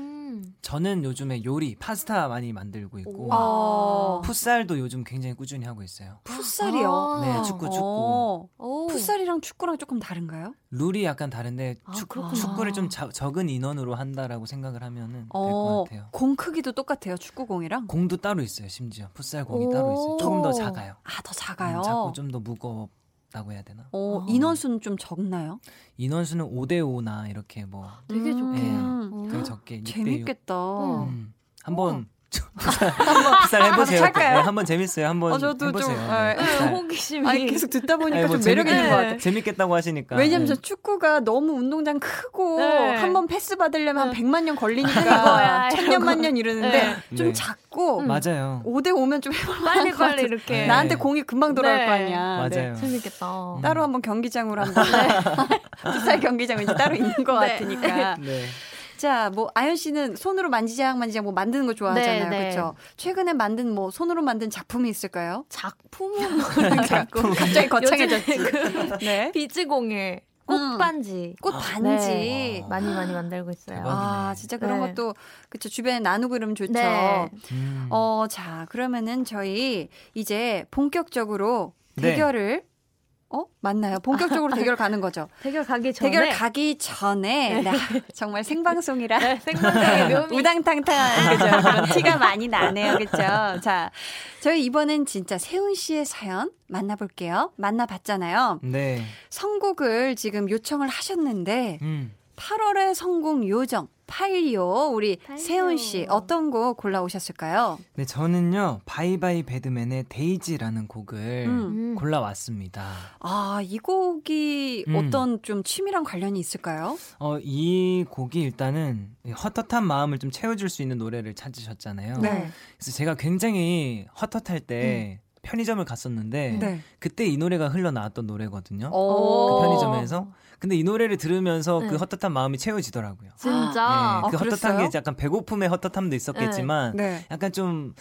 저는 요즘에 요리 파스타 많이 만들고 있고 어, 풋살도 요즘 굉장히 꾸준히 하고 있어요. 풋살이요. 아. 네, 축구 축구. 어, 오. 풋살이랑 축구랑 조금 다른가요? 룰이 약간 다른데 아, 축. 축구를 좀 자- 적은 인원으로 한다라고 생각을 하면은 될것 어, 같아요. 공 크기도 똑같아요. 축구공이랑. 공도 따로 있어요, 심지어. 풋살 공이 오. 따로 있어요. 조금 더 작아요. 아, 더 작아요. 음, 작고 좀 더 무겁 다고 해야 되나? 어, 아. 인원수는 좀 적나요? 인원수는 5대 5나 이렇게 뭐 되게 음, 좋게. 그 적게 6대 6. 재밌겠다. 음, 한번 풋살 해보세요. 할까요? 네, 한번 재밌어요. 한번 어, 저도 좀, 해보세요. 네. 네, 네. 호기심이. 아니 계속 듣다 보니까 뭐 좀 매력 재밌- 있는 것 같아요. 네. 재밌겠다고 하시니까. 왜냐면 네. 저 축구가 너무 운동장 크고 네. 한번 패스 받으려면 한 네. 100만 년 걸리니까 이거야, 천년 만 년 이러는데 네. 좀 네. 작고 맞아요. 5대 5면 좀 해볼 빨리 빨리. 이렇게. 네. 나한테 공이 금방 돌아올 네. 거 아니야. 네. 맞아요. 재밌겠다. 따로 한번 경기장으로 한번 풋살 경기장 이제 따로 있는 것 네. 같으니까. 네. 자, 뭐 아연 씨는 손으로 만지작 만지작 뭐 만드는 거 좋아하잖아요, 네, 네. 그렇죠? 최근에 만든 뭐 손으로 만든 작품이 있을까요? 작품은 작품 갑자기 거창해졌지. 그 네. 비즈공예 꽃반지 꽃 반지. 네. 많이 많이 만들고 있어요. 대박. 아, 진짜 그런 네. 것도 그쵸 주변에 나누고 이러면 좋죠. 네. 음. 어, 자, 그러면은 저희 이제 본격적으로 네. 대결을 어? 맞나요? 본격적으로 대결 가는 거죠. 대결 가기 전에 대결 가기 전에 네, 정말 생방송이라 네, 생방송의 묘미. 우당탕탕 그죠? 그런 티가 많이 나네요. 그죠? 자, 저희 이번엔 진짜 세훈 씨의 사연 만나볼게요. 만나봤잖아요. 네. 선곡을 지금 요청을 하셨는데 음. 8월의 성공 요정 파일리오 우리. 세훈 씨 어떤 곡 골라 오셨을까요? 네, 저는요. Bye Bye Badman의 Daisy라는 곡을 음. 음. 골라 왔습니다. 아, 이 곡이 음. 어떤 좀 취미랑 관련이 있을까요? 어, 이 곡이 일단은 헛헛한 마음을 좀 채워줄 수 있는 노래를 찾으셨잖아요. 네. 그래서 제가 굉장히 헛헛할 때 편의점을 갔었는데 음. 네. 그때 이 노래가 흘러나왔던 노래거든요. 오. 그 편의점에서. 근데 이 노래를 들으면서 네. 그 헛헛한 마음이 채워지더라고요. 진짜. 네, 아, 그 헛헛한 그랬어요? 게 약간 배고픔의 헛헛함도 있었겠지만 네. 약간 좀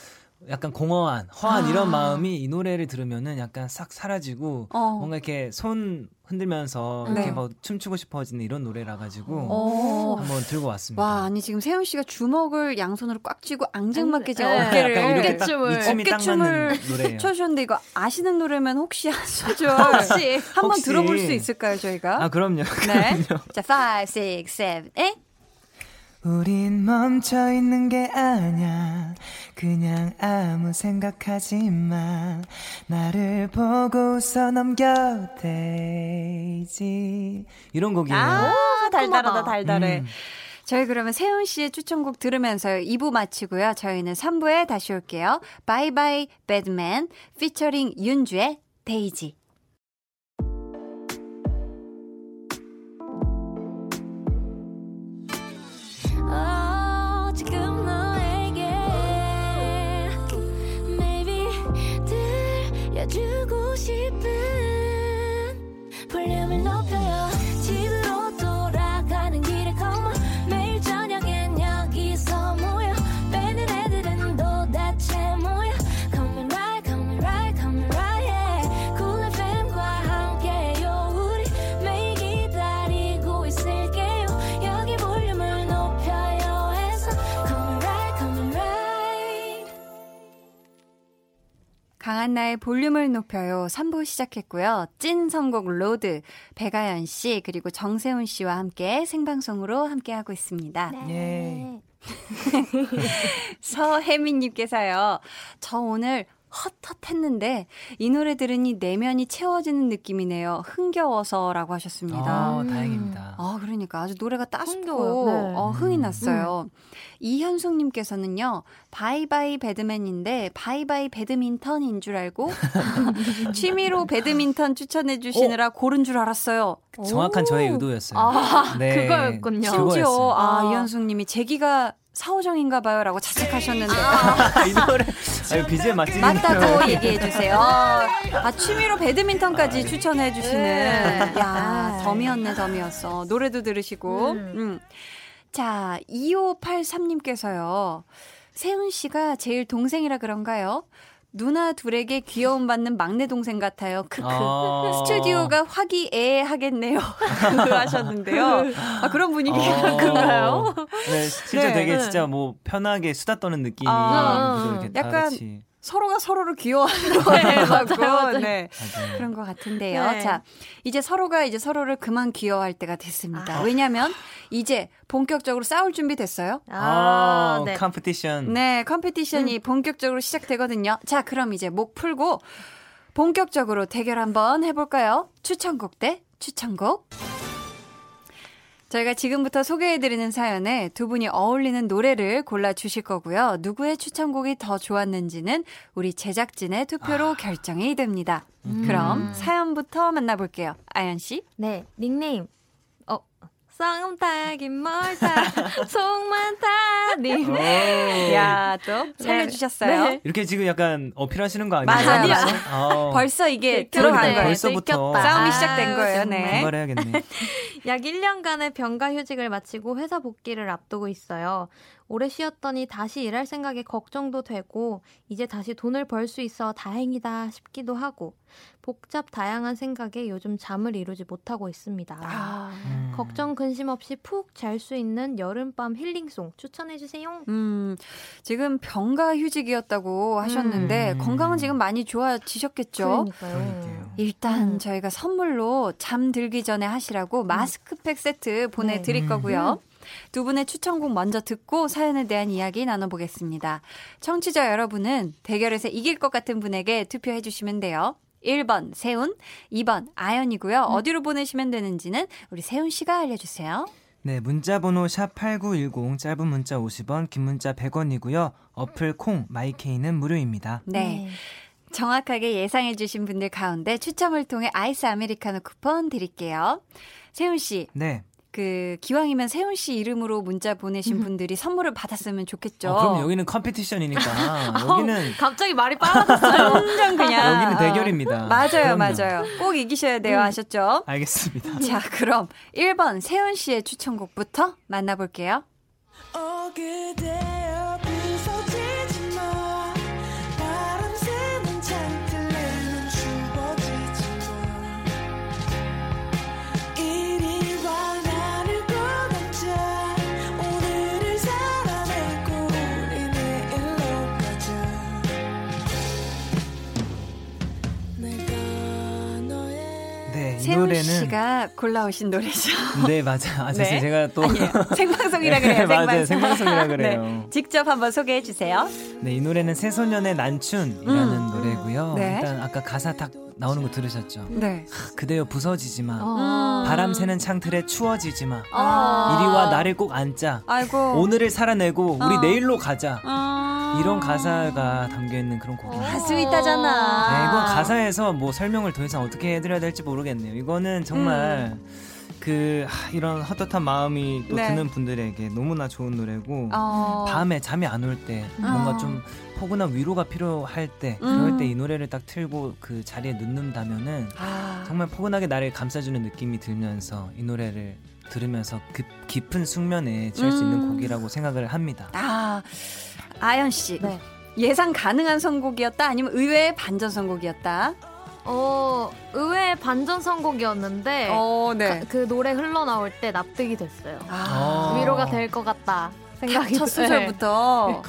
약간 공허한 허한 아. 이런 마음이 이 노래를 들으면은 약간 싹 사라지고 어. 뭔가 이렇게 손 흔들면서 네. 이렇게 막 춤추고 싶어지는 이런 노래라 가지고 어. 한번 들고 왔습니다. 와, 아니 지금 세훈 씨가 주먹을 양손으로 꽉 쥐고 앙증맞게 지금 네. 어깨를 어깨춤을. 어깨춤을. 춰주셨는데 이거 아시는 노래면 혹시 한 소절 혹시 한번 혹시- 들어볼 수 있을까요, 저희가? 아 그럼요. 네. 자, 5, 6, 7, 8. 우린 멈춰 있는 게 아냐. 그냥 아무 생각하지 마. 나를 보고 웃어 넘겨 Daisy. 이런 곡이에요. 아, 달달하다, 달콤하다. 달달해. 음. 저희 그러면 세운 씨의 추천곡 들으면서 2부 마치고요. 저희는 3부에 다시 올게요. Bye Bye Badman featuring 윤주의 Daisy. 들려주고 싶은 볼륨을 높여 강한나의 볼륨을 높여요. 3부 시작했고요. 찐 선곡 road 백아연 씨 그리고 정세운 씨와 함께 생방송으로 함께하고 있습니다. 예. 서혜민님께서요. 저 오늘 헛헛했는데 이 노래 들으니 내면이 채워지는 느낌이네요. 흥겨워서라고 하셨습니다. 아, 음. 다행입니다. 아, 그러니까 아주 노래가. 따숩고 네. 어, 흥이 났어요. 이현숙님께서는요, Bye Bye Badman인데 Bye Bye 배드민턴인 줄 알고 취미로 배드민턴 추천해 주시느라 고른 줄 알았어요. 정확한 저의 의도였어요. 아, 네. 그거였군요. 심지어. 아, 아. 이현숙님이 제 귀가 사오정인가 봐요 라고 자책하셨는데 이 노래 아, BGM 맛집 맞다고 얘기해 주세요. 아 취미로 배드민턴까지 추천해 주시는 네. 야 덤이었네 덤이었어. 노래도 들으시고. 음. 음. 자 2583님께서요. 세훈 씨가 제일 동생이라 그런가요? 누나 둘에게 귀여움 받는 막내 동생 같아요. 크크. 아. 스튜디오가 화기애애하겠네요. 하셨는데요. 아 그런 분위기가 어. 그런가요? 네, 실제 네. 되게 진짜 뭐 편하게 수다 떠는 느낌이 아. 약간 같이 서로가 서로를 귀여워하는 거라고. 네. 맞아요. 그런 것 같은데요. 네. 자, 이제 서로가 이제 서로를 그만 귀여워할 때가 됐습니다. 아. 왜냐면 이제 본격적으로 싸울 준비 됐어요. 아, 네. Competition. 네, competition이 본격적으로 시작되거든요. 자, 그럼 이제 목 풀고 본격적으로 대결 한번 해볼까요? 추천곡 대 추천곡. 저희가 지금부터 소개해드리는 사연에 두 분이 어울리는 노래를 골라주실 거고요. 누구의 추천곡이 더 좋았는지는 우리 제작진의 투표로 결정이 됩니다. 그럼 사연부터 만나볼게요. 아연씨. 네, 닉네임. 어, 쌍음 타긴 멀다, 속만 타님. 오. 야, 또 살려주셨어요. 네. 이렇게 지금 약간 어필하시는 거 아니에요? 맞아요, 벌써? 맞아요. 아, 벌써 이게 들켰네. 들어간 거예요. 벌써부터. 싸움이 시작된 거예요. 네. 반발해야겠네. 약 1년간의 병가 휴직을 마치고 회사 복귀를 앞두고 있어요. 오래 쉬었더니 다시 일할 생각에 걱정도 되고 이제 다시 돈을 벌 수 있어 다행이다 싶기도 하고 복잡 다양한 생각에 요즘 잠을 이루지 못하고 있습니다. 아, 음. 걱정 근심 없이 푹 잘 수 있는 여름밤 힐링송 추천해 주세요. 음, 지금 병가 휴직이었다고 하셨는데 음. 건강은 지금 많이 좋아지셨겠죠? 그러니까요. 일단 음. 저희가 선물로 잠 들기 전에 하시라고 마스크팩 세트 보내드릴 네. 거고요. 두 분의 추천곡 먼저 듣고 사연에 대한 이야기 나눠보겠습니다. 청취자 여러분은 대결에서 이길 것 같은 분에게 투표해 주시면 돼요. 1번 세훈, 2번 아연이고요. 어디로 보내시면 되는지는 우리 세훈 씨가 알려주세요. 네, 문자 번호 샵8910 짧은 문자 50원, 긴 문자 100원이고요. 어플 콩 마이케이는 무료입니다. 네. 정확하게 예상해 주신 분들 가운데 추첨을 통해 아이스 아메리카노 쿠폰 드릴게요. 세훈 씨, 네. 그 기왕이면 세훈 씨 이름으로 문자 보내신 분들이 선물을 받았으면 좋겠죠. 어, 그럼 여기는 컴피티션이니까 여기는 갑자기 말이 빨라졌어요. 완전 그냥 여기는 대결입니다. 맞아요, 그럼요. 맞아요. 꼭 이기셔야 돼요, 아셨죠? 알겠습니다. 자, 그럼 1번 세훈 씨의 추천곡부터 만나볼게요. 어 그대여 노래는 씨가 골라오신 노래죠. 네, 맞아요. 아, 네. 제가 또 아니에요. 생방송이라 네, 그래요. 맞아요. 생방송. 생방송이라 그래요. 네, 직접 한번 소개해 주세요. 네, 이 노래는 새소년의 난춘이라는 노래고요. 네. 일단 아까 가사 딱 나오는 거 들으셨죠? 네. 그대여 부서지지 마. 음. 바람 새는 창틀에 추워지지 마. 아. 이리 와 나를 꼭 안자. 아이고. 오늘을 살아내고 우리 어. 내일로 가자. 아. 이런 가사가 담겨 있는 그런 곡입니다. 아, 스윗하잖아. 네, 이건 가사에서 뭐 설명을 더 이상 어떻게 해드려야 될지 모르겠네요. 이거는 정말 그 하, 이런 헛헛한 마음이 또 음. 네. 드는 분들에게 너무나 좋은 노래고 어. 밤에 잠이 안 올 때 뭔가 어. 좀 포근한 위로가 필요할 때 음. 그럴 때 이 노래를 딱 틀고 그 자리에 눕는다면은 아. 정말 포근하게 나를 감싸주는 느낌이 들면서 이 노래를 들으면서 그 깊은 숙면에 취할 수 있는 음. 곡이라고 생각을 합니다. 아, 아연 씨. 네. 예상 가능한 선곡이었다 아니면 의외의 반전 선곡이었다? 어, 의외의 반전 선곡이었는데 어, 네. 그, 그 노래 흘러나올 때 납득이 됐어요. 아, 어. 위로가 될 것 같다 생각이 첫 들어요. 소절부터.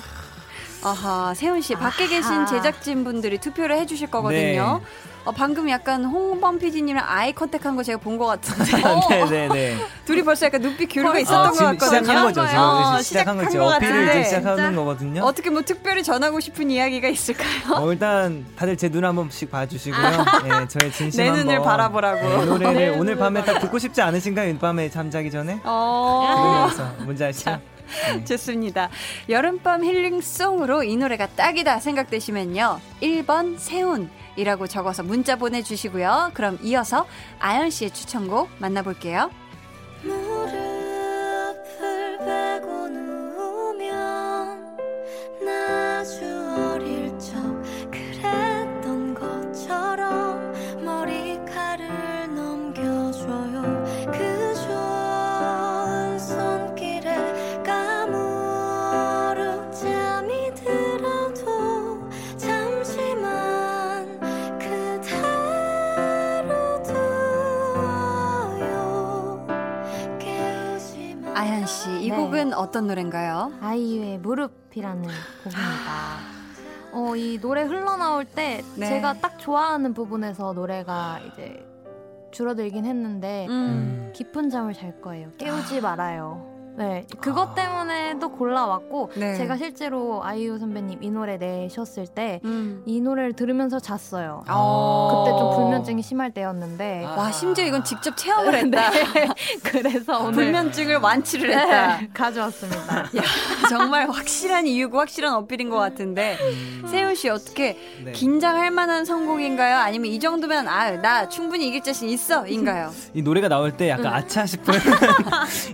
아하, 세훈 씨, 밖에 아하. 계신 제작진 분들이 투표를 해주실 거거든요. 어, 방금 약간 홍범 PD님이랑 아이 컨택한 거 제가 본 것 같은데. 네네네. 둘이 벌써 약간 눈빛 교류가? 있었던 아, 것 같거든요. 시작한 거죠. 지금 어, 시작한 거죠. 어필을. 이제 시작하는 진짜? 거거든요. 어떻게 뭐 특별히 전하고 싶은 이야기가 있을까요? 어, 일단 다들 제 눈 한 번씩 봐주시고요. 예, 저의 진심 내 한번. 눈을 바라보라고. 예, 노래를 내 오늘 밤에 딱 듣고 싶지 않으신가요? 이 밤에 잠자기 전에? 어. 그래서 뭔지 아시죠? 네. 좋습니다. 여름밤 힐링송으로 이 노래가 딱이다 생각되시면요. 1번 세운 이라고 적어서 문자 보내주시고요. 그럼 이어서 아연 씨의 추천곡 만나볼게요. 무릎을 베고 누우면 어떤 노래인가요? 아이유의 무릎이라는 곡입니다. 어, 이 노래 흘러나올 때 네. 제가 딱 좋아하는 부분에서 노래가 이제 줄어들긴 했는데 음. 깊은 잠을 잘 거예요. 깨우지 말아요. 네, 그것 때문에도 골라왔고 네. 제가 실제로 아이유 선배님 이 노래 내셨을 때이 음. 노래를 들으면서 잤어요. 어. 그때 좀 불면증이 심할 때였는데 와 심지어 이건 직접 체험을 했다. 그래서 오늘 불면증을 완치를 했다. 네, 가져왔습니다. 정말 확실한 이유고 확실한 어필인 것 같은데 세훈 씨 어떻게 네. 긴장할 만한 성공인가요? 아니면 이 정도면 아 나 충분히 이길 자신 있어인가요? 이 노래가 나올 때 약간 아차 싶은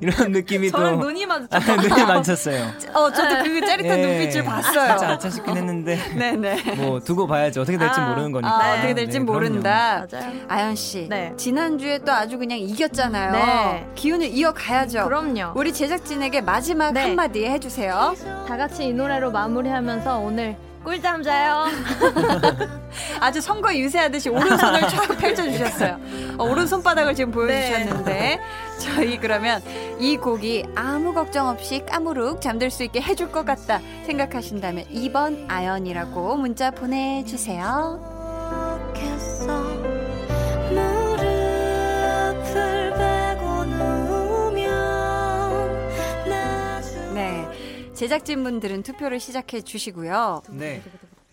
이런 느낌이 또저 랑 눈이 마주쳤 아, 눈이 맞췄어요. 어 저도 그 짜릿한 예. 눈빛을 봤어요. 아차 싶긴 했는데 네네. 뭐 두고 봐야지 어떻게 될지 아, 모르는 거니까. 아, 어떻게 될지 네. 모른다. 맞아요. 아연 씨, 네. 지난 주에 또 아주 그냥 이겼잖아요. 네. 기운을 이어가야죠. 그럼요. 우리 제작진에게 마지막 네. 한마디 해주세요. 다 같이 이 노래로 마무리하면서 오늘 꿀잠 자요. 아주 선거 유세하듯이 오른손을 쫙 펼쳐주셨어요. 어, 오른손바닥을 지금 보여주셨는데 저희 그러면 이 곡이 아무 걱정 없이 까무룩 잠들 수 있게 해줄 것 같다 생각하신다면 2번 아연이라고 문자 보내주세요. 네. 제작진분들은 투표를 시작해 주시고요. 네.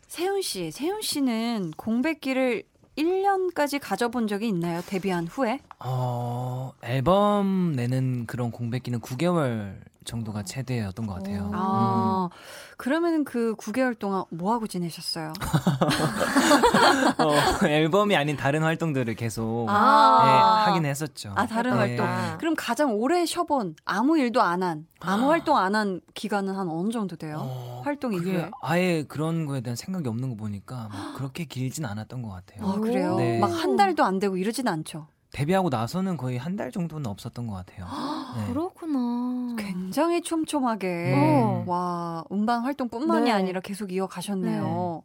세훈 씨, 세훈 씨는 공백기를 1년까지 가져본 적이 있나요? 데뷔한 후에? 어, 앨범 내는 그런 공백기는 9개월 정도가 최대였던 것 같아요. 오. 아, 그러면 그 9개월 동안 뭐 하고 지내셨어요? 어, 앨범이 아닌 다른 활동들을 계속 아. 네, 하긴 했었죠. 아, 다른 네. 활동. 그럼 가장 오래 쉬어본 아무 일도 안 한, 아무 활동 안 한 기간은 한 어느 정도 돼요? 어, 활동 이후에? 아예 그런 거에 대한 생각이 없는 거 보니까 막 그렇게 길진 않았던 것 같아요. 아, 그래요? 네. 막 한 달도 안 되고 이러진 않죠? 데뷔하고 나서는 거의 한 달 정도는 없었던 것 같아요. 네. 그렇구나. 굉장히 촘촘하게 어. 와 음반 활동뿐만이 네. 아니라 계속 이어가셨네요.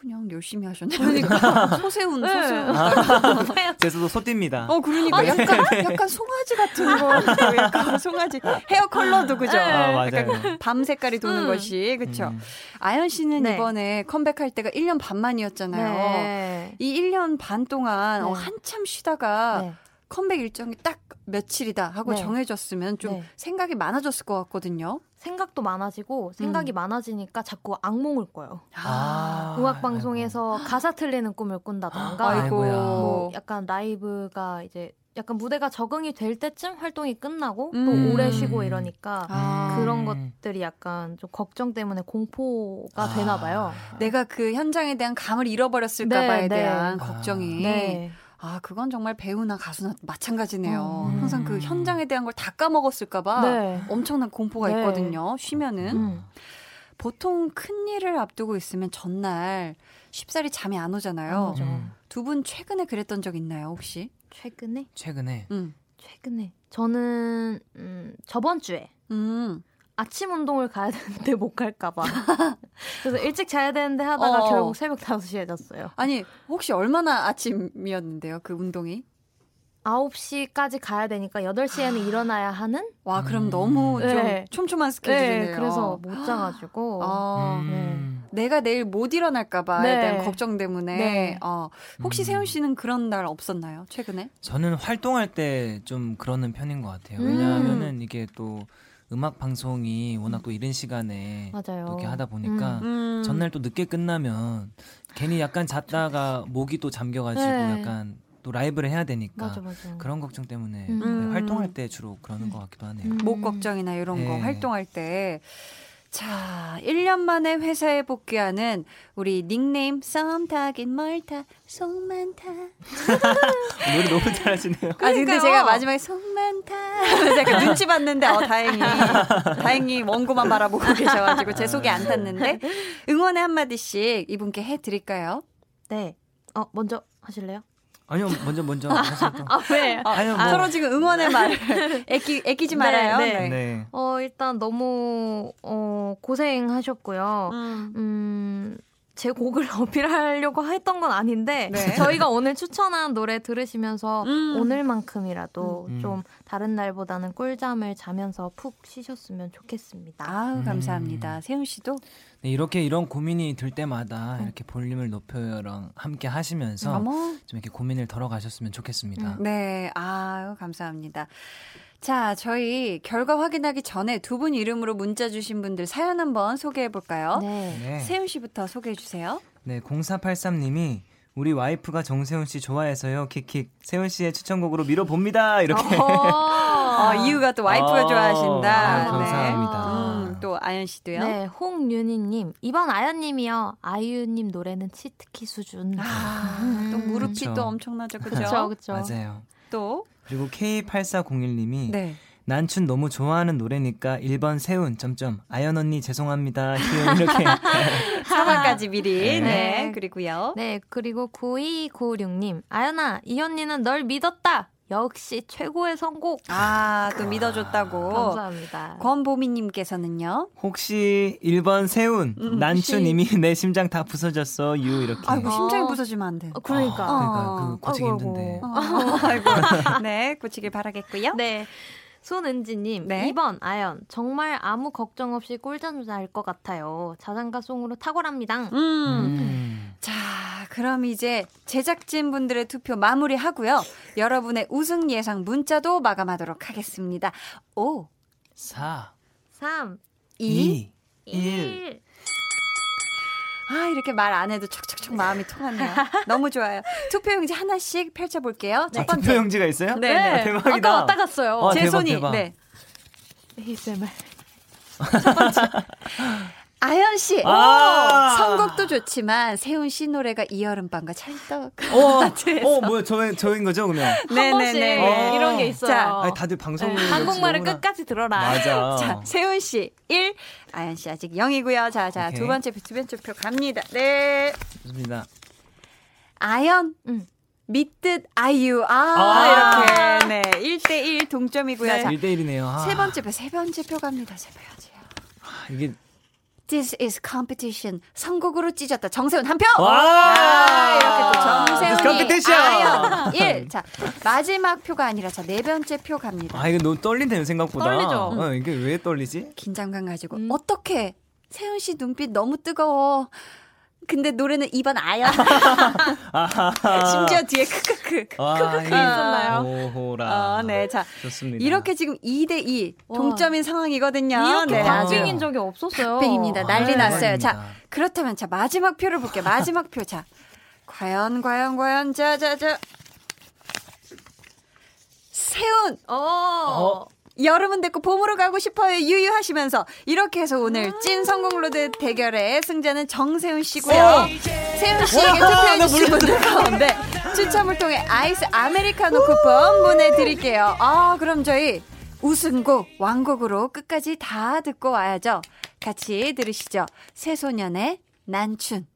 그냥 열심히 하셨네요. 그러니까. 소세훈, 네. 소세훈. 제수도 소띠입니다. 어, 그러니까 약간 약간 송아지 같은 거, 약간 송아지 헤어 컬러도 그죠? 아, 맞아요. 약간 밤 색깔이 도는 음. 것이 그렇죠. 음. 아연 씨는 네. 이번에 컴백할 때가 1년 반 만이었잖아요. 네. 이 1년 반 동안 네. 어, 한참 쉬다가 네. 컴백 일정이 딱 며칠이다 하고 네. 정해졌으면 좀 네. 생각이 많아졌을 것 같거든요. 생각도 많아지고 생각이 많아지니까 자꾸 악몽을 꿔요. 아, 음악 방송에서 가사 틀리는 꿈을 꾼다던가 아이고. 뭐 약간 라이브가 이제 약간 무대가 적응이 될 때쯤 활동이 끝나고 음. 또 오래 쉬고 이러니까 아. 그런 음. 것들이 약간 좀 걱정 때문에 공포가 되나 봐요. 내가 그 현장에 대한 감을 잃어버렸을까 네, 봐에 네. 대한 아. 걱정이. 네. 아, 그건 정말 배우나 가수나 마찬가지네요. 음. 항상 그 현장에 대한 걸 다 까먹었을까봐 네. 엄청난 공포가 네. 있거든요. 쉬면은. 음. 보통 큰 일을 앞두고 있으면 전날 쉽사리 잠이 안 오잖아요. 안 오죠. 음. 두분 최근에 그랬던 적 있나요, 혹시? 최근에 최근에 음. 최근에 저는 음, 저번 주에 음. 아침 운동을 가야 되는데 못 갈까봐. 그래서 일찍 자야 되는데 하다가 어. 결국 새벽 5시에 잤어요. 아니, 혹시 얼마나 아침이었는데요, 그 운동이? 9시까지 가야 되니까 8시에는 일어나야 하는? 와, 그럼 음. 너무 좀 네. 촘촘한 스케줄이네요. 네, 그래서 못 자가지고. 아, 음. 내가 내일 못 일어날까봐에 네. 대한 걱정 때문에. 네. 어, 혹시 음. 세훈 씨는 그런 날 없었나요, 최근에? 저는 활동할 때 좀 그러는 편인 것 같아요. 음. 왜냐하면은 이게 또 음악 방송이 워낙 또 이른 시간에 맞아요. 또 이렇게 하다 보니까 음. 전날 또 늦게 끝나면 괜히 약간 잤다가 목이 또 잠겨가지고 네. 약간 또 라이브를 해야 되니까 맞아, 맞아. 그런 걱정 때문에 음. 거의 활동할 때 주로 그러는 것 같기도 하네요. 음. 목 걱정이나 이런 거 네. 활동할 때. 자, 1년 만에 회사에 복귀하는 우리 닉네임 썸 타긴 멀다 속만 타. 노래 너무 잘하시네요. 아 근데. 제가 마지막에 속만 타. 하면서 약간 눈치 봤는데 어 다행히 다행히 원고만 바라보고 계셔가지고 제 속이 안 탔는데 응원의 한 마디씩 이분께 해드릴까요? 네. 어, 먼저 하실래요? 아니요, 먼저 먼저 하시고. 아, 왜? 아니요, 뭐. 서로 지금 응원의 말을 애끼 애끼지 네, 말아요. 네. 네. 어, 일단 너무, 어, 고생하셨고요. 음. 음, 제 곡을 어필하려고 했던 건 아닌데 네. 저희가 오늘 추천한 노래 들으시면서 음. 오늘만큼이라도 음. 좀 다른 날보다는 꿀잠을 자면서 푹 쉬셨으면 좋겠습니다. 아우 감사합니다. 세훈 씨도 네, 이렇게 이런 고민이 들 때마다 이렇게 볼륨을 높여랑 함께 하시면서 어머 좀 이렇게 고민을 덜어가셨으면 좋겠습니다. 네, 아유, 감사합니다. 자, 저희 결과 확인하기 전에 두 분 이름으로 문자 주신 분들 사연 한번 소개해 볼까요? 네. 네. 세훈 씨부터 소개해 주세요. 네, 0483님이 우리 와이프가 정세훈 씨 좋아해서요. 킥킥. 세훈 씨의 추천곡으로 밀어봅니다. 이렇게. 어, 이유가 또 와이프가 어, 좋아하신다. 아, 네. 감사합니다. 음, 또 아연 씨도요. 네, 홍윤희님. 이번 아연님이요. 아이유님 노래는 치트키 수준. 아, 또 무릎이 그쵸. 또 엄청나죠, 그죠? 그쵸, 그쵸. 맞아요. 또 그리고 K8401님이 네. 난춘 너무 좋아하는 노래니까 1번 세훈 점점 아연 언니 죄송합니다. 이렇게 사과까지 미리. 네. 네. 그리고요. 네, 그리고 9296님. 아연아, 이 언니는 널 믿었다. 역시 최고의 선곡. 아, 또 믿어줬다고. 감사합니다. 권보미님께서는요. 혹시 1번 세훈 음, 난춘 이미 내 심장 다 부서졌어 유 이렇게 아이고, 어. 심장이 부서지면 안 돼. 어, 그러니까. 그러니까 어. 그 고치기 아이고, 힘든데 어, 아이고. 네, 고치길 바라겠고요. 네. 손은지님, 네. 2번 아연. 정말 아무 걱정 없이 꿀잠 잘 것 같아요. 자장가 송으로 탁월합니다. 음. 음. 자, 그럼 이제 제작진 분들의 투표 마무리하고요. 여러분의 우승 예상 문자도 마감하도록 하겠습니다. 5, 4 3, 2, 2 1 1. 아, 이렇게 말 안 해도 척척척 마음이 통하네요. 너무 좋아요. 투표용지 하나씩 펼쳐볼게요. 첫 번째. 투표용지가 있어요? 네, 네. 아, 대박이다. 아까 왔다 갔어요. 어, 제 대박, 손이, 대박. 네. ASMR. 아연 씨. 아. 선곡도 좋지만 세훈 씨 노래가 이 여름밤과 찰떡. 어, 어, 뭐야, 저, 저인 거죠, 그러면? 한 번씩 네네네. 이런 게 있어요. 자, 아니, 다들 방송을. 네, 한국말을 끝까지 들어라. 맞아. 자, 세훈 씨 1, 아연 씨 아직 0이고요. 자, 자, 오케이. 두 번째 두 번째 표 갑니다. 네. 좋습니다. 아연 음. 믿듯 아이유. 아, 아. 이렇게. 네. 1대1 동점이고요. 네. 자, 1대1이네요. 아, 세 번째 표, 세 번째 표 갑니다. 세 번째. 이게. This is competition. 선곡으로 찢었다. 정세훈 한 표. 와! 아, 이렇게 또 This 정세훈이 competition. 아연 1. 자, 마지막 표가 아니라 자, 네 번째 표 갑니다. 아, 이거 너무 떨린대요, 생각보다. 떨리죠? 어, 이게 왜 떨리지? 긴장감 가지고 음. 어떻게 세훈 씨 눈빛 너무 뜨거워. 근데 노래는 2번 아연. 심지어 뒤에 크크크. 아, 크크크 있었나요? 오호라. 어, 네. 자, 좋습니다. 이렇게 지금 2대 2 와. 동점인 상황이거든요. 이렇게 네, 박빙인 적이 없었어요. 박빙입니다. 난리 아, 났어요. 자, 대박입니다. 그렇다면 자, 마지막 표를 볼게요. 마지막 표. 자. 과연 과연 과연 자, 자, 자. 세훈 어. 여름은 됐고 봄으로 가고 싶어요 유유하시면서 이렇게 해서 오늘 찐 성공 road 대결의 승자는 정세훈 씨고요. 세훈 씨에게 투표해 주신 분들 가운데 추첨을 통해 아이스 아메리카노 쿠폰 보내드릴게요. 아 그럼 저희 우승곡 완곡으로 끝까지 다 듣고 와야죠. 같이 들으시죠. 새소년의 난춘.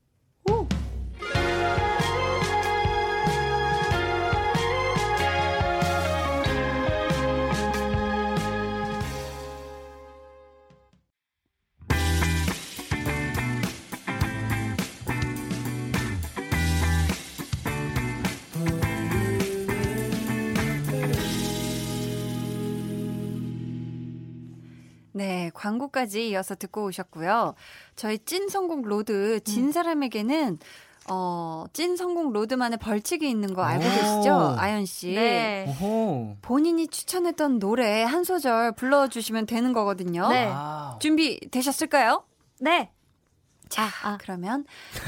네, 광고까지 이어서 듣고 오셨고요. 저희 찐 성공 road 진 사람에게는 어, 찐 성공 road만의 벌칙이 있는 거 알고 오. 계시죠? 아연 씨. 네. 오호. 본인이 추천했던 노래 한 소절 불러 주시면 되는 거거든요. 네. 와우. 준비 되셨을까요? 네. 자, 아. 그러면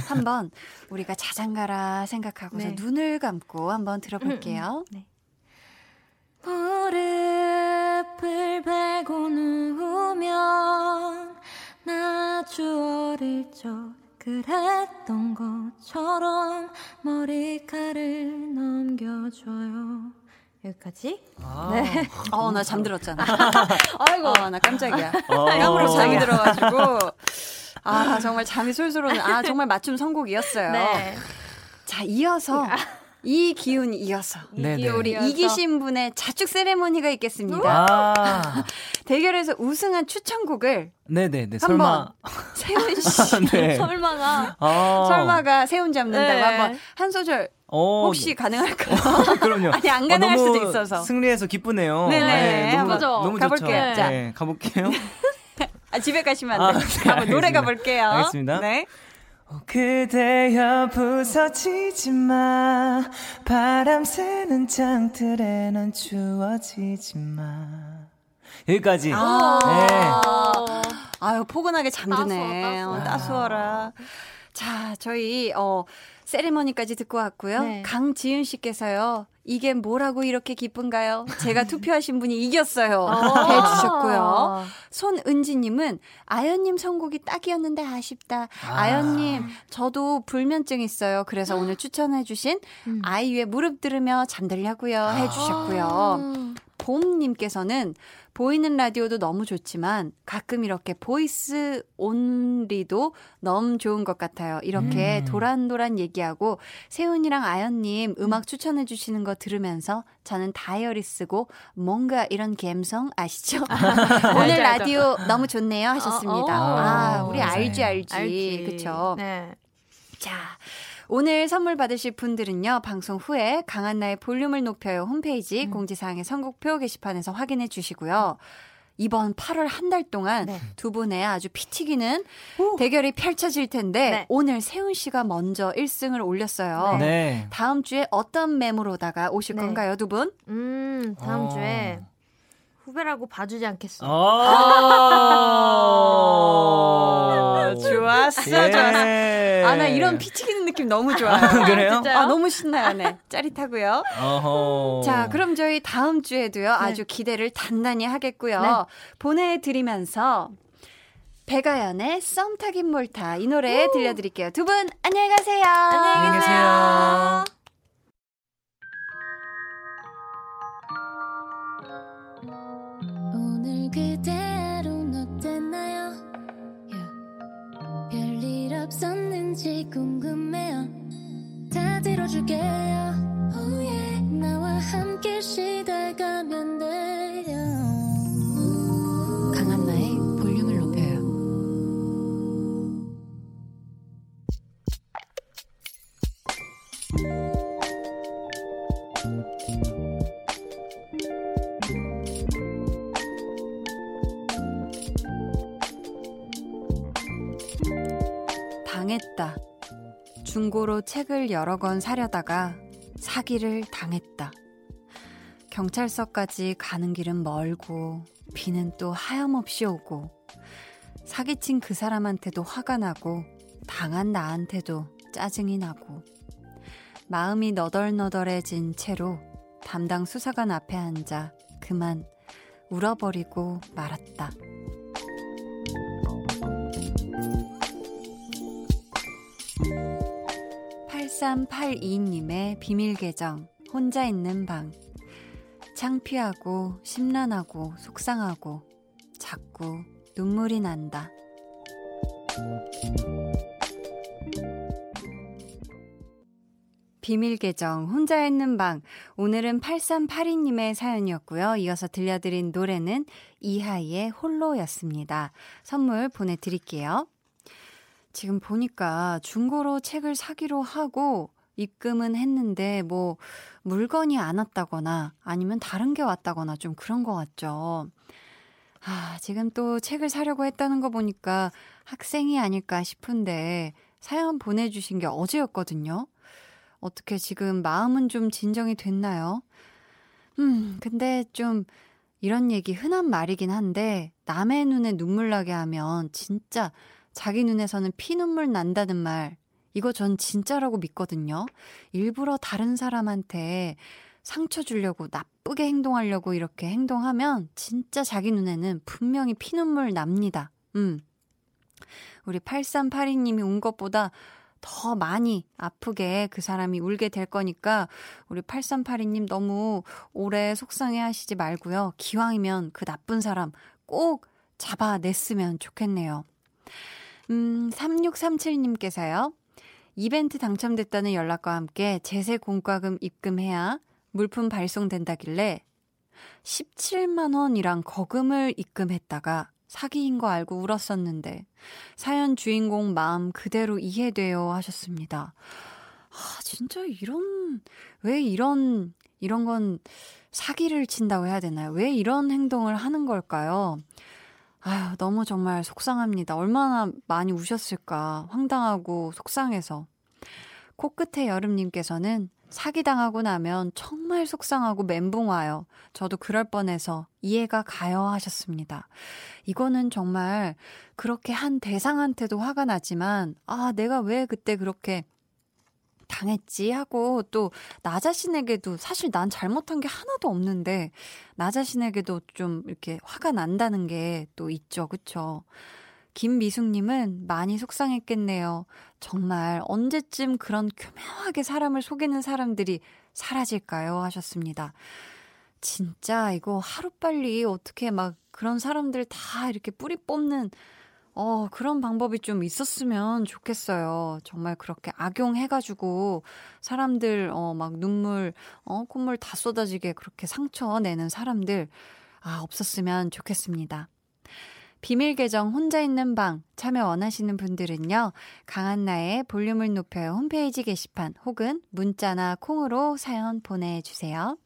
한번 우리가 자장가라 생각하고서 네. 눈을 감고 한번 들어볼게요. 무릎을 베고 누우면 나주 어릴 적 그랬던 것처럼 머리카락을 넘겨줘요. 여기까지? 아. 네. 어, 나 잠들었잖아. 아이고, 나 깜짝이야. 어. 깜으로 잠이 들어가지고. 아, 정말 잠이 솔솔 오는, 아, 정말 맞춤 선곡이었어요. 네. 자, 이어서, 이 기운이 이어서. 네네. 우리 이어서. 이기신 분의 자축 세레모니가 있겠습니다. 아. 대결에서 우승한 추천곡을 네네네. 한번 설마. 세훈 씨. 네. 설마가. 아. 설마가 세훈 잡는다고 네. 한번 한 소절 어, 혹시 가능할까요? 그럼요. 아니, 안 가능할 어, 수도 있어서. 승리해서 기쁘네요. 네네. 너무, 한번 너무 가볼게요. 좋죠. 자. 네, 가볼게요. 아, 집에 가시면 아, 안 돼요. 네, 한번 노래. 가볼게요. 알겠습니다. 네. 어, 그대여 부서지지 마 바람 새는 장틀에 넌 추워지지 마 여기까지 아. 네. 아유, 포근하게 잠드네. 따스워, 어, 따스워. 따스워라. 자, 저희, 어, 세리머니까지 듣고 왔고요. 네. 강지윤 씨께서요. 이게 뭐라고 이렇게 기쁜가요? 제가 투표하신 분이 이겼어요. 해주셨고요. 손은지님은 아연님 선곡이 딱이었는데 아쉽다. 아. 연님 저도 불면증 있어요. 그래서 오늘 추천해주신 음. 아이유의 무릎 들으며 잠들려고요. 해주셨고요. 봄님께서는 보이는 라디오도 너무 좋지만 가끔 이렇게 voice only도 너무 좋은 것 같아요. 이렇게 음. 도란도란 얘기하고 세훈이랑 아연님 음악 추천해 주시는 거 들으면서 저는 다이어리 쓰고 뭔가 이런 감성 아시죠? 오늘. 라디오 너무 좋네요 하셨습니다. 어, 어. 아, 우리 맞아요. 알지 알지. 알지. 그쵸? 네. 자, 오늘 선물 받으실 분들은요, 방송 후에 강한나의 볼륨을 높여요 홈페이지 음. 공지사항의 선곡표 게시판에서 확인해 주시고요. 이번 8월 한 달 동안 네. 두 분의 아주 피 튀기는 대결이 펼쳐질 텐데, 네. 오늘 세훈 씨가 먼저 1승을 올렸어요. 네. 다음 주에 어떤 메모로다가 오실 네. 건가요, 두 분? 음, 다음 어. 주에 후배라고 봐주지 않겠어. 아, 좋았어, 예. 좋았어. 아, 나 이런 피 튀기는 느낌 너무 좋아요. 그래요? 진짜요? 아, 너무 신나요, 네. 짜릿하고요. 어허. 자, 그럼 저희 다음 주에도요, 아주 기대를 단단히 하겠고요. 네. 보내드리면서, 배가연의 썸 타긴 몰타 이 노래 들려드릴게요. 두 분, 안녕히 가세요. 안녕히 계세요. 책을 여러 권 사려다가 사기를 당했다. 경찰서까지 가는 길은 멀고 비는 또 하염없이 오고 사기친 그 사람한테도 화가 나고 당한 나한테도 짜증이 나고 마음이 너덜너덜해진 채로 담당 수사관 앞에 앉아 그만 울어버리고 말았다. 8382님의 비밀 계정, 혼자 있는 방. 창피하고, 심란하고, 속상하고, 자꾸 눈물이 난다. 비밀 계정, 혼자 있는 방. 오늘은 8382님의 사연이었고요. 이어서 들려드린 노래는 이하이의 홀로였습니다. 선물 보내드릴게요. 지금 보니까 중고로 책을 사기로 하고 입금은 했는데 뭐 물건이 안 왔다거나 아니면 다른 게 왔다거나 좀 그런 것 같죠. 아, 지금 또 책을 사려고 했다는 거 보니까 학생이 아닐까 싶은데 사연 보내주신 게 어제였거든요. 어떻게 지금 마음은 좀 진정이 됐나요? 음, 근데 좀 이런 얘기 흔한 말이긴 한데 남의 눈에 눈물 나게 하면 진짜 자기 눈에서는 피눈물 난다는 말, 이거 전 진짜라고 믿거든요. 일부러 다른 사람한테 상처 주려고 나쁘게 행동하려고 이렇게 행동하면 진짜 자기 눈에는 분명히 피눈물 납니다. 음. 우리 8382님이 운 것보다 더 많이 아프게 그 사람이 울게 될 거니까 우리 8382님 너무 오래 속상해 하시지 말고요. 기왕이면 그 나쁜 사람 꼭 잡아냈으면 좋겠네요. 음, 3637님께서요. 이벤트 당첨됐다는 연락과 함께 제세 공과금 입금해야 물품 발송된다길래 17만 원이랑 거금을 입금했다가 사기인 거 알고 울었었는데 사연 주인공 마음 그대로 이해돼요 하셨습니다. 아, 진짜 이런 왜 이런 이런 건 사기를 친다고 해야 되나요? 왜 이런 행동을 하는 걸까요? 아유, 너무 정말 속상합니다. 얼마나 많이 우셨을까. 황당하고 속상해서. 코끝에 여름님께서는 사기당하고 나면 정말 속상하고 멘붕 와요. 저도 그럴 뻔해서 이해가 가요 하셨습니다. 이거는 정말 그렇게 한 대상한테도 화가 나지만, 아, 내가 왜 그때 그렇게 당했지 하고 또 나 자신에게도 사실 난 잘못한 게 하나도 없는데 나 자신에게도 좀 이렇게 화가 난다는 게 또 있죠. 그쵸? 김미숙님은 많이 속상했겠네요. 정말 언제쯤 그런 교묘하게 사람을 속이는 사람들이 사라질까요? 하셨습니다. 진짜 이거 하루빨리 어떻게 막 그런 사람들 다 이렇게 뿌리 뽑는 어, 그런 방법이 좀 있었으면 좋겠어요. 정말 그렇게 악용해가지고 사람들, 어, 막 눈물, 어, 콧물 다 쏟아지게 그렇게 상처 내는 사람들, 아, 없었으면 좋겠습니다. 비밀 계정 혼자 있는 방 참여 원하시는 분들은요. 강한나의 볼륨을 높여요 홈페이지 게시판 혹은 문자나 콩으로 사연 보내주세요.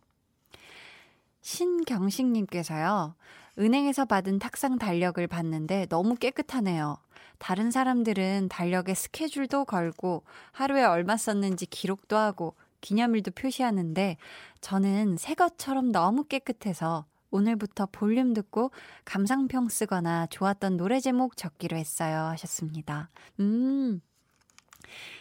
신경식님께서요. 은행에서 받은 탁상 달력을 봤는데 너무 깨끗하네요. 다른 사람들은 달력에 스케줄도 걸고 하루에 얼마 썼는지 기록도 하고 기념일도 표시하는데 저는 새 것처럼 너무 깨끗해서 오늘부터 볼륨 듣고 감상평 쓰거나 좋았던 노래 제목 적기로 했어요. 하셨습니다. 음.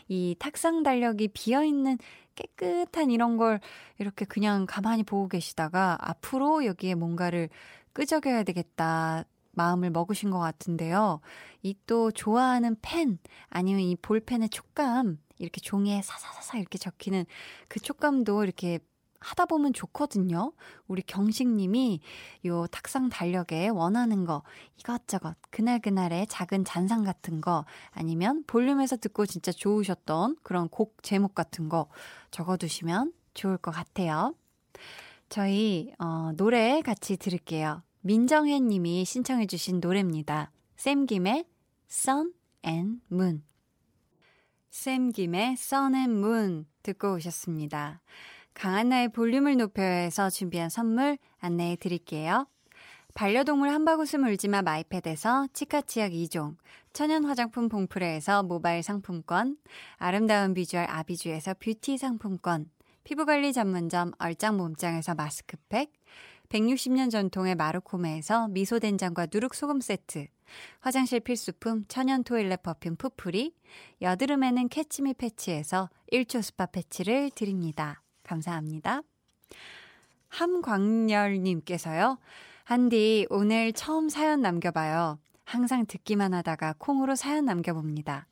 이 탁상 달력이 비어 있는 깨끗한 이런 걸 이렇게 그냥 가만히 보고 계시다가 앞으로 여기에 뭔가를 끄적여야 되겠다. 마음을 먹으신 것 같은데요. 이 또 좋아하는 펜, 아니면 이 볼펜의 촉감, 이렇게 종이에 사사사사 이렇게 적히는 그 촉감도 이렇게 하다 보면 좋거든요. 우리 경식님이 요 탁상 달력에 원하는 거 이것저것 그날그날의 작은 잔상 같은 거 아니면 볼륨에서 듣고 진짜 좋으셨던 그런 곡 제목 같은 거 적어두시면 좋을 것 같아요. 저희 어, 노래 같이 들을게요. 민정혜 님이 신청해 주신 노래입니다. 샘김의 Sun and Moon 샘김의 Sun and Moon 듣고 오셨습니다. 강한나의 볼륨을 높여서 준비한 선물 안내해 드릴게요. 반려동물 한바구음 울지마 마이패드에서 치카치약 2종, 천연 화장품 봉프레에서 모바일 상품권, 아름다운 비주얼 아비주에서 뷰티 상품권, 피부관리 전문점 얼짱 몸짱에서 마스크팩, 160년 전통의 마루코메에서 미소된장과 누룩소금 세트, 화장실 필수품 천연 toilet perfume 푸풀이, 여드름에는 캐치미 패치에서 1초 스파 패치를 드립니다. 감사합니다. 함광열님께서요. 한디, 오늘 처음 사연 남겨봐요. 항상 듣기만 하다가 콩으로 사연 남겨봅니다.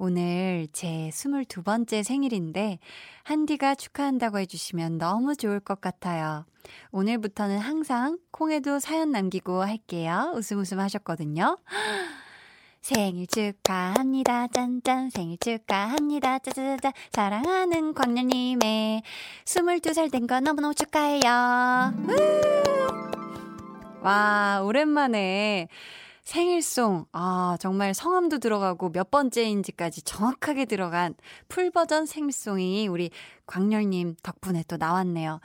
오늘 제 22번째 생일인데, 한디가 축하한다고 해주시면 너무 좋을 것 같아요. 오늘부터는 항상 콩에도 사연 남기고 할게요. 웃음 웃음 하셨거든요. 생일 축하합니다. 짠짠. 생일 축하합니다. 짜자자자. 사랑하는 광년님의 22살 된 거 너무너무 축하해요. 와, 오랜만에 생일송. 아, 정말 성함도 들어가고 몇 번째인지까지 정확하게 들어간 풀버전 생일송이 우리 광렬님 덕분에 또 나왔네요.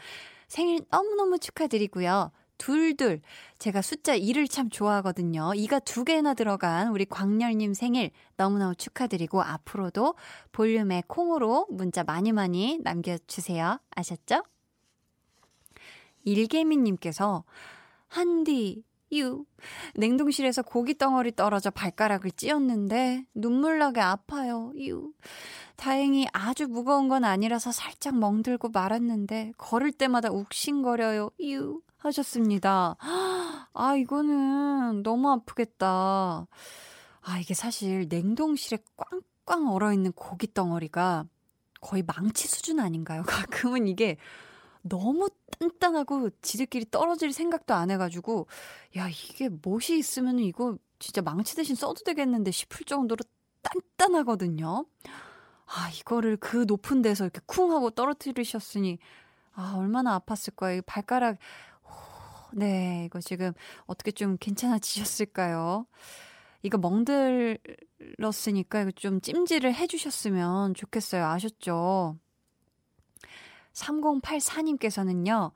생일 너무너무 축하드리고요. 둘둘. 제가 숫자 2를 참 좋아하거든요. 2가 두 개나 들어간 우리 광렬님 생일 너무너무 축하드리고 앞으로도 볼륨의 콩으로 문자 많이 많이 남겨주세요. 아셨죠? 일개미님께서 한디, 유. 냉동실에서 고기 덩어리 떨어져 발가락을 찧었는데 눈물 나게 아파요. 유. 다행히 아주 무거운 건 아니라서 살짝 멍들고 말았는데 걸을 때마다 욱신거려요. 유. 하셨습니다. 아, 이거는 너무 아프겠다. 아, 이게 사실 냉동실에 꽝꽝 얼어 있는 고기 덩어리가 거의 망치 수준 아닌가요? 가끔은 이게 너무 단단하고 지들끼리 떨어질 생각도 안 해가지고, 야, 이게 못이 있으면 이거 진짜 망치 대신 써도 되겠는데 싶을 정도로 단단하거든요. 아, 이거를 그 높은 데서 이렇게 쿵 하고 떨어뜨리셨으니, 아, 얼마나 아팠을 거예요. 발가락, 네, 이거 지금 어떻게 좀 괜찮아지셨을까요? 이거 멍들었으니까 이거 좀 찜질을 해주셨으면 좋겠어요. 아셨죠? 3084님께서는요,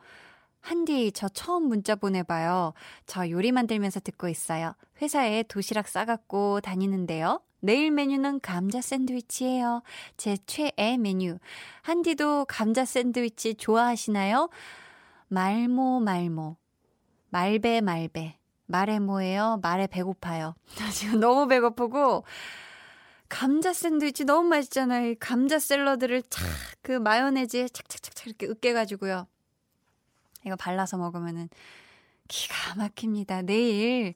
한디, 저 처음 문자 보내봐요. 저 요리 만들면서 듣고 있어요. 회사에 도시락 싸갖고 다니는데요. 내일 메뉴는 감자 샌드위치예요. 제 최애 메뉴. 한디도 감자 샌드위치 좋아하시나요? 말모 말모. 말배 말배. 말해 뭐예요? 말해 배고파요. 지금 너무 배고프고 감자 샌드위치 너무 맛있잖아요. 이 감자 샐러드를 착 그 마요네즈에 착착착착 이렇게 으깨가지고요. 이거 발라서 먹으면은 기가 막힙니다. 내일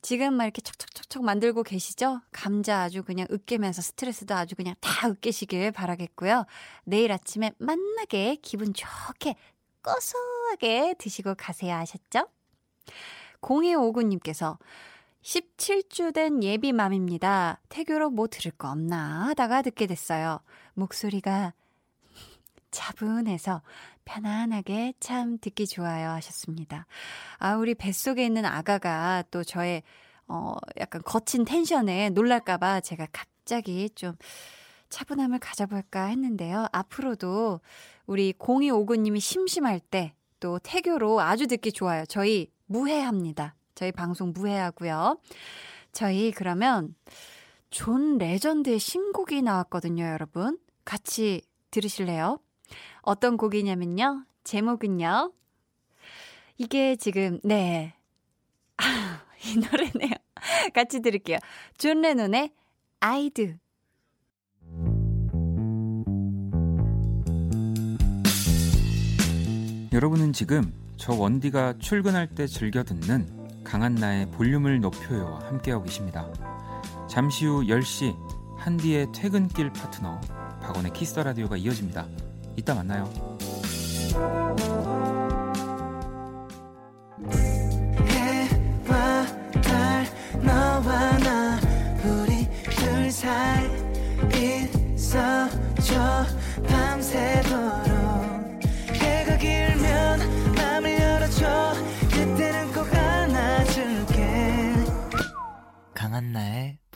지금 막 이렇게 척척척척 만들고 계시죠? 감자 아주 그냥 으깨면서 스트레스도 아주 그냥 다 으깨시길 바라겠고요. 내일 아침에 만나게 기분 좋게 고소하게 드시고 가세요. 아셨죠? 0259님께서 17주 된 예비맘입니다. 태교로 뭐 들을 거 없나 하다가 듣게 됐어요. 목소리가 차분해서 편안하게 참 듣기 좋아요 하셨습니다. 아, 우리 뱃속에 있는 아가가 또 저의 어, 약간 거친 텐션에 놀랄까봐 제가 갑자기 좀 차분함을 가져볼까 했는데요. 앞으로도 우리 0259님이 심심할 때 또 태교로 아주 듣기 좋아요. 저희 무해합니다. 저희 방송 무해하고요. 저희 그러면 존 레전드의 신곡이 나왔거든요, 여러분. 같이 들으실래요? 어떤 곡이냐면요. 제목은요. 이게 지금 네. 아, 이 노래네요. 같이 들을게요. 존 레전드의 I Do. 여러분은 지금 저 원디가 출근할 때 즐겨 듣는 강한나의 볼륨을 높여요와 함께하고 계십니다. 잠시 후 10시 한디의 퇴근길 파트너 박원의 Kiss the Radio가 이어집니다. 이따 만나요. 밤새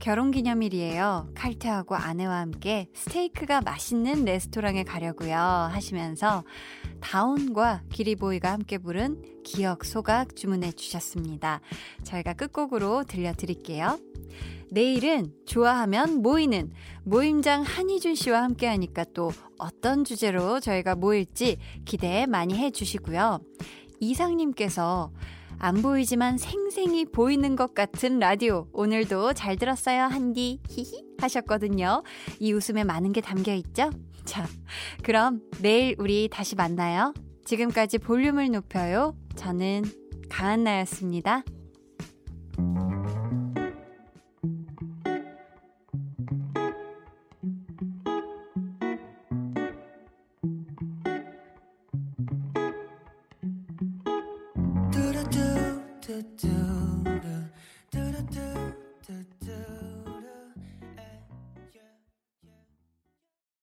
결혼 기념일이에요. 칼퇴하고 아내와 함께 스테이크가 맛있는 레스토랑에 가려고요. 하시면서 다운과 기리보이가 함께 부른 기억 소각 주문해 주셨습니다. 저희가 끝곡으로 들려드릴게요. 내일은 좋아하면 모이는 모임장 한희준 씨와 함께 하니까 또 어떤 주제로 저희가 모일지 기대 많이 해 주시고요. 이상님께서 안 보이지만 생생히 보이는 것 같은 라디오. 오늘도 잘 들었어요, 한디. 히히. 하셨거든요. 이 웃음에 많은 게 담겨 있죠? 자, 그럼 내일 우리 다시 만나요. 지금까지 볼륨을 높여요. 저는 강한나였습니다.